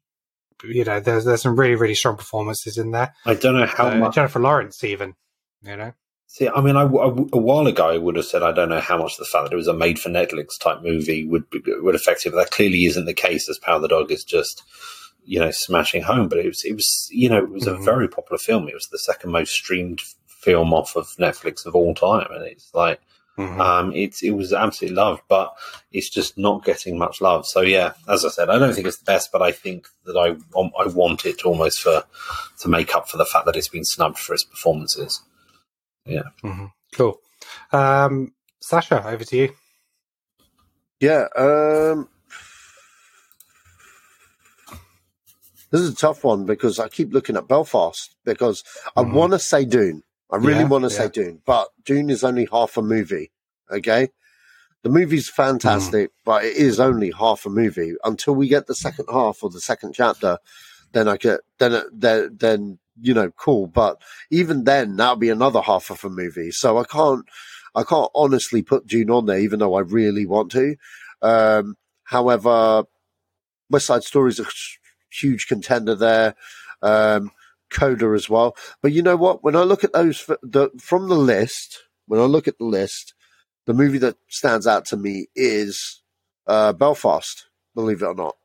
you know, there's there's some really really strong performances in there. I don't know how Uh, much. Jennifer Lawrence even. You know. See, I mean, I, I- a while ago I would have said I don't know how much the fact that it was a made for Netflix type movie would be, would affect it, but that clearly isn't the case. As Power of the Dog is just you know smashing home, but it was it was you know it was a Mhm. very popular film. It was the second most streamed film off of Netflix of all time, and it's like Mhm. um, it's it was absolutely loved, but it's just not getting much love. So yeah, as I said, I don't think it's the best, but I think that I I want it almost for to make up for the fact that it's been snubbed for its performances. Yeah. Mhm. Cool. Um, Sacha, over to you. Yeah. Um, this is a tough one because I keep looking at Belfast because I Mhm. want to say Dune. I really Yeah, want to yeah. say Dune, but Dune is only half a movie. Okay. The movie's fantastic, Mm. but it is only half a movie. Until we get the second half or the second chapter, then I get then then then you know cool. But even then, that'll be another half of a movie. So I can't I can't honestly put Dune on there, even though I really want to. Um, however, West Side Story is a huge contender there. Um, Coda as well. But you know what? When I look at those the, from the list, when I look at the list, the movie that stands out to me is uh, Belfast. believe it or not.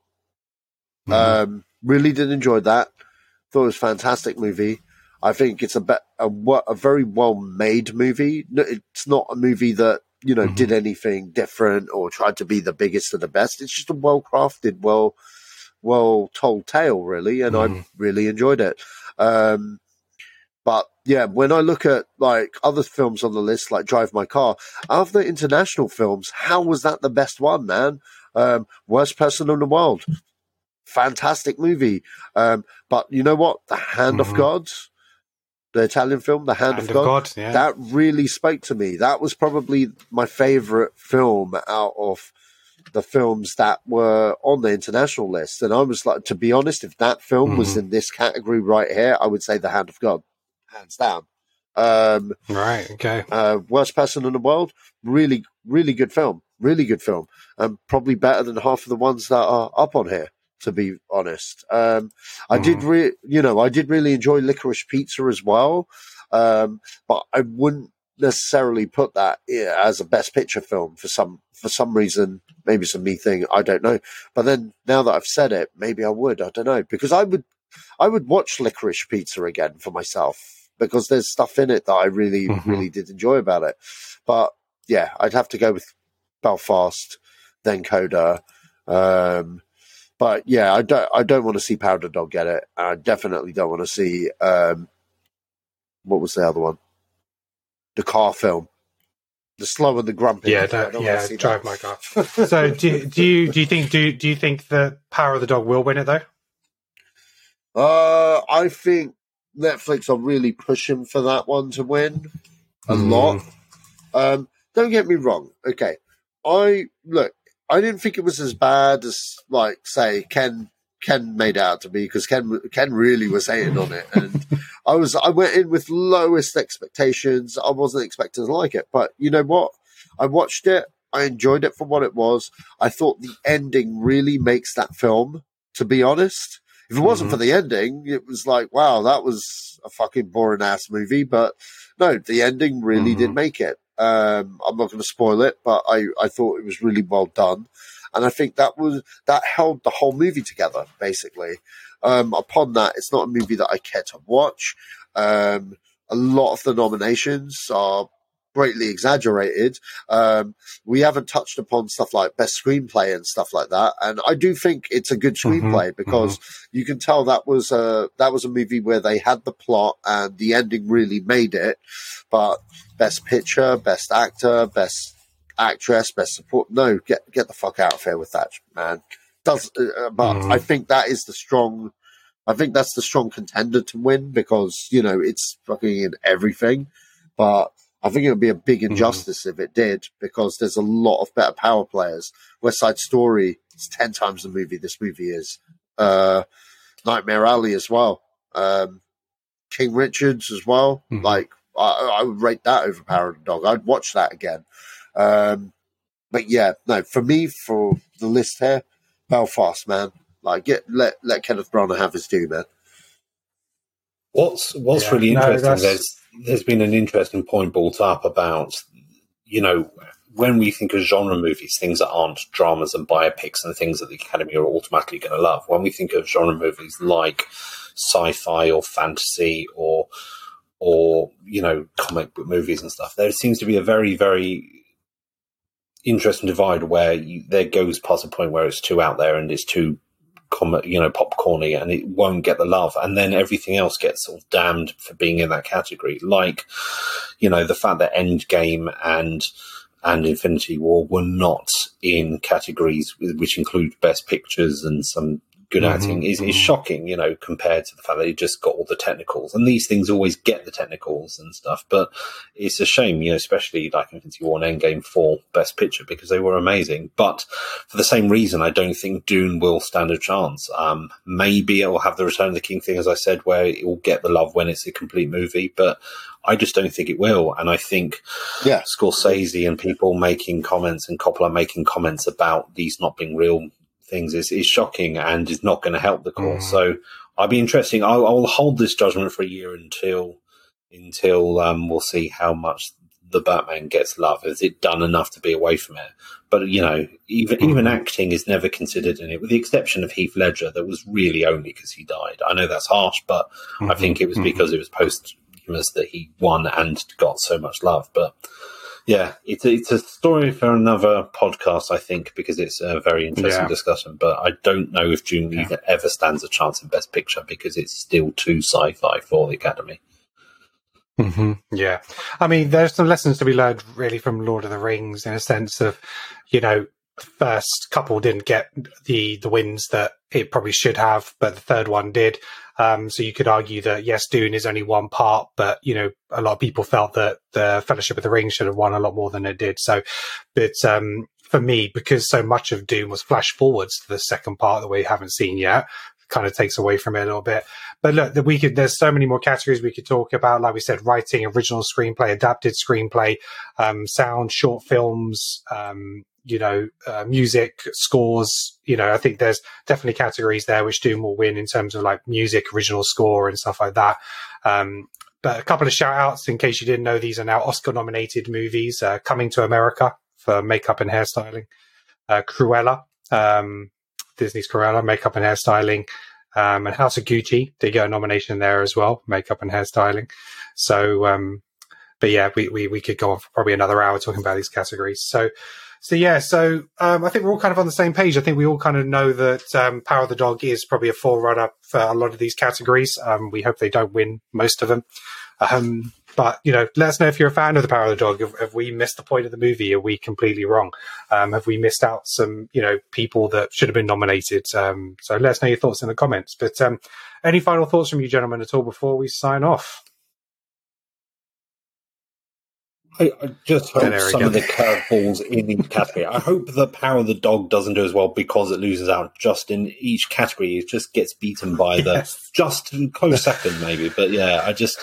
Um, really did enjoy that. Thought it was a fantastic movie. I think it's a be- a, a very well made movie. It's not a movie that you know did anything different or tried to be the biggest or the best. It's just a well crafted, well well told tale, really, and I really enjoyed it. Um, but yeah, when I look at like other films on the list, like Drive My Car, out of the international films, how was that the best one, man? Um, worst person in the world. Fantastic movie. Um, but you know what? The Hand of God, the Italian film, The Hand, Hand of God, God, yeah. that really spoke to me. That was probably my favorite film out of the films that were on the international list. And I was like, to be honest, if that film was Mm-hmm. in this category right here, I would say The Hand of God, hands down. Um, Right. Okay. uh, Worst Person in the World, really, really good film. Really good film. And probably better than half of the ones that are up on here, to be honest. Um, I did re- you know, I did really enjoy Licorice Pizza as well. Um, but I wouldn't necessarily put that as a best picture film for some, for some reason. Maybe it's a me thing. I don't know. But then now that I've said it, maybe I would. I don't know because I would, I would watch Licorice Pizza again for myself because there's stuff in it that I really, Mhm. really did enjoy about it. But yeah, I'd have to go with Belfast, then Coda. Um, but yeah, I don't, I don't want to see Powder Dog get it. I definitely don't want to see, um, what was the other one? The car film. The slow and the grumpy. Yeah. I That, don't yeah. Drive that. my car. so do you- do you do you think do do you think that Power of the Dog will win it though? Uh, I think Netflix are really pushing for that one to win a Mm. lot. Um, don't get me wrong. Okay, I look. I didn't think it was as bad as like say Ken. Ken made out to me because Ken Ken really was hating on it, and I was I went in with lowest expectations. I wasn't expecting to like it, but you know what? I watched it. I enjoyed it for what it was. I thought the ending really makes that film. To be honest, if it wasn't for mm-hmm. the ending, it was like, wow, that was a fucking boring ass movie. But no, the ending really did mm-hmm. make it. Um, I'm not going to spoil it, but I, I thought it was really well done. And I think that was, that held the whole movie together, basically. Um, upon that, it's not a movie that I care to watch. Um, a lot of the nominations are greatly exaggerated. Um, we haven't touched upon stuff like best screenplay and stuff like that. And I do think it's a good screenplay because you can tell that was a that was a movie where they had the plot and the ending really made it. But best picture, best actor, best actress, best support. No, get get the fuck out of here with that, man. Does uh, but Mhm. I think that is the strong. I think that's the strong contender to win because you know it's fucking in everything. But I think it would be a big injustice if it did because there's a lot of better power players. West Side Story is ten times the movie this movie is. Uh, Nightmare Alley as well. Um, King Richards as well. Mhm. Like I, I would rate that over Power of the Dog. I'd watch that again. Um, but yeah, no, for me, for the list here, Belfast, man. Like get let let Kenneth Branagh have his due, man. What's What's Yeah, really interesting? that's- there's there's been an interesting point brought up about you know when we think of genre movies, things that aren't dramas and biopics and things that the Academy are automatically going to love. When we think of genre movies like sci-fi or fantasy or or you know comic book movies and stuff, there seems to be a very very interesting divide where you, there goes past a point where it's too out there and it's too you know popcorny and it won't get the love. And then everything else gets sort of damned for being in that category. Like you know the fact that endgame and and infinity war were not in categories which include best pictures and some good Mhm, acting is, is mhm. shocking you know compared to the fact that he just got all the technicals and these things always get the technicals and stuff but it's a shame you know especially like infinity war and endgame for best picture because they were amazing but for the same reason, I don't think Dune will stand a chance. Um, maybe it will have the Return of the King thing, as I said, where it will get the love when it's a complete movie, but I just don't think it will. And I think Yeah. Scorsese and people making comments and Coppola making comments about these not being real things is, is shocking and is not going to help the cause. Mm. So I'll be interesting. I'll, I'll hold this judgment for a year until until um, we'll see how much the Batman gets love? Has it done enough to be away from it? But you know, even even acting is never considered in it, with the exception of Heath Ledger. That was really only because he died. I know that's harsh, but I think it was because it was posthumous that he won and got so much love. But yeah, it's a, it's a story for another podcast, I think, because it's a very interesting Yeah. discussion. But I don't know if Dune even ever stands a chance in Best Picture because it's still too sci-fi for the Academy. hmm Yeah. I mean, there's some lessons to be learned really from Lord of the Rings in a sense of, you know, the first couple didn't get the, the wins that it probably should have, but the third one did. Um, so you could argue that yes, Dune is only one part, but you know, a lot of people felt that the Fellowship of the Ring should have won a lot more than it did. So, but, um, for me, because so much of Dune was flash forwards to the second part that we haven't seen yet, kind of takes away from it a little bit. But look, that we could. There's so many more categories we could talk about. Like we said, writing, original screenplay, adapted screenplay, um, sound, short films, um, you know, uh, music, scores. You know, I think there's definitely categories there which Dune will win in terms of like music, original score, and stuff like that. Um, but a couple of shout outs in case you didn't know, these are now Oscar nominated movies. Uh, Coming to America for makeup and hairstyling. Uh, Cruella, um, Disney's Cruella, makeup and hairstyling. Um, and House of Gucci did get a nomination there as well, makeup and hairstyling. So, um, but yeah, we, we, we could go on for probably another hour talking about these categories. So, so yeah, so um, I think we're all kind of on the same page. I think we all kind of know that um, Power of the Dog is probably a forerunner for a lot of these categories. Um, we hope they don't win most of them. Um, but you know, let us know if you're a fan of the Power of the Dog. Have, have we missed the point of the movie? Are we completely wrong? Um, have we missed out some, you know, people that should have been nominated? Um, so let us know your thoughts in the comments. But um, any final thoughts from you, gentlemen, at all before we sign off? I, I just hope we some of the curveballs in each category. I hope the Power of the Dog doesn't do as well because it loses out just in each category. It just gets beaten by the Yes. just close second, maybe. But yeah, I just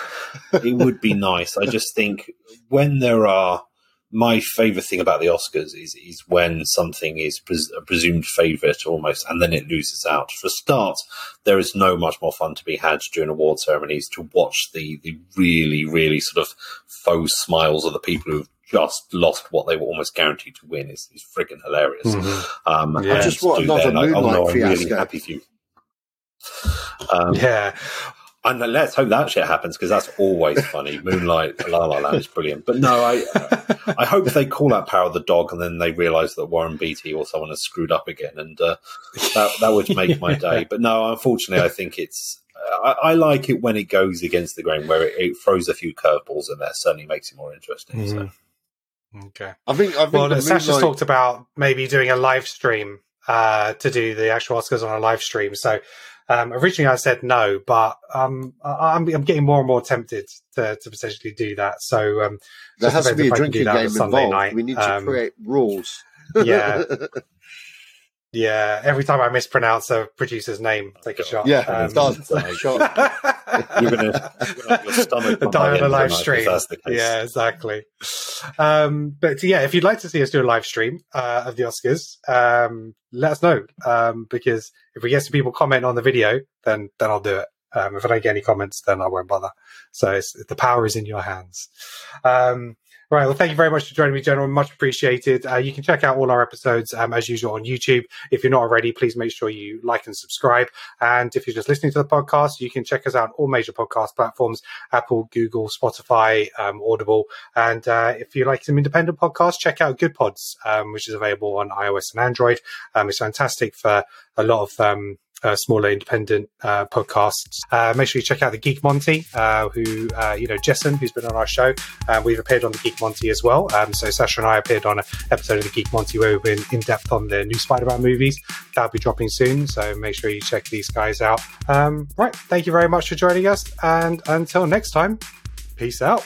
it would be nice. I just think when there are my favorite thing about the Oscars is is when something is pres- a presumed favorite almost, and then it loses out. For a start, there is no much more fun to be had during award ceremonies to watch the the really really sort of faux smiles of the people who've just lost what they were almost guaranteed to win is, is freaking hilarious. Um, Yeah. and Just what do another then, like, oh no, Moonlight I'm really fiasco. happy for you. Um, Yeah. And let's hope that shit happens because that's always funny. Moonlight, La La Land is brilliant. But no, I I hope they call out Power of the Dog and then they realise that Warren Beatty or someone has screwed up again, and uh, that that would make my day. But no, unfortunately, I think it's. I, I like it when it goes against the grain, where it, it throws a few curveballs in there. Certainly makes it more interesting. So. Mhm. Okay. I think. I think Well, the Sacha's Moonlight- talked about maybe doing a live stream uh, to do the actual Oscars on a live stream. So um, originally I said no, but um, I- I'm, I'm getting more and more tempted to, to potentially do that. So um, there has to be a I can do drinking that on a game involved. night. We need to Um, create rules. yeah. Yeah, every time I mispronounce a producer's name, take a shot. yeah, Um, done. Shot. You're gonna your stomach on die on a live of the night, stream. that's the case. Yeah, exactly. Um, but yeah, if you'd like to see us do a live stream uh, of the Oscars, um, let us know um, because if we get some people comment on the video, then then I'll do it. Um, if I don't get any comments, then I won't bother. So it's, the power is in your hands. Right. Well, thank you very much for joining me, General. Much appreciated. Uh, you can check out all our episodes um, as usual on YouTube. If you're not already, please make sure you like and subscribe. And if you're just listening to the podcast, you can check us out on all major podcast platforms Apple, Google, Spotify, um, Audible. And uh, if you like some independent podcasts, check out Good Pods, um, which is available on iOS and Android. Um, it's fantastic for a lot of um, uh, smaller independent uh, podcasts. Uh, make sure you check out the Geek Monty, uh, who, uh, you know, Jessen, who's been on our show. Um, we've appeared on the Geek Monty as well. Um, so Sacha and I appeared on an episode of the Geek Monty where we've been in depth on the new Spider Man movies. That'll be dropping soon. So make sure you check these guys out. Um, right. Thank you very much for joining us. And until next time, peace out.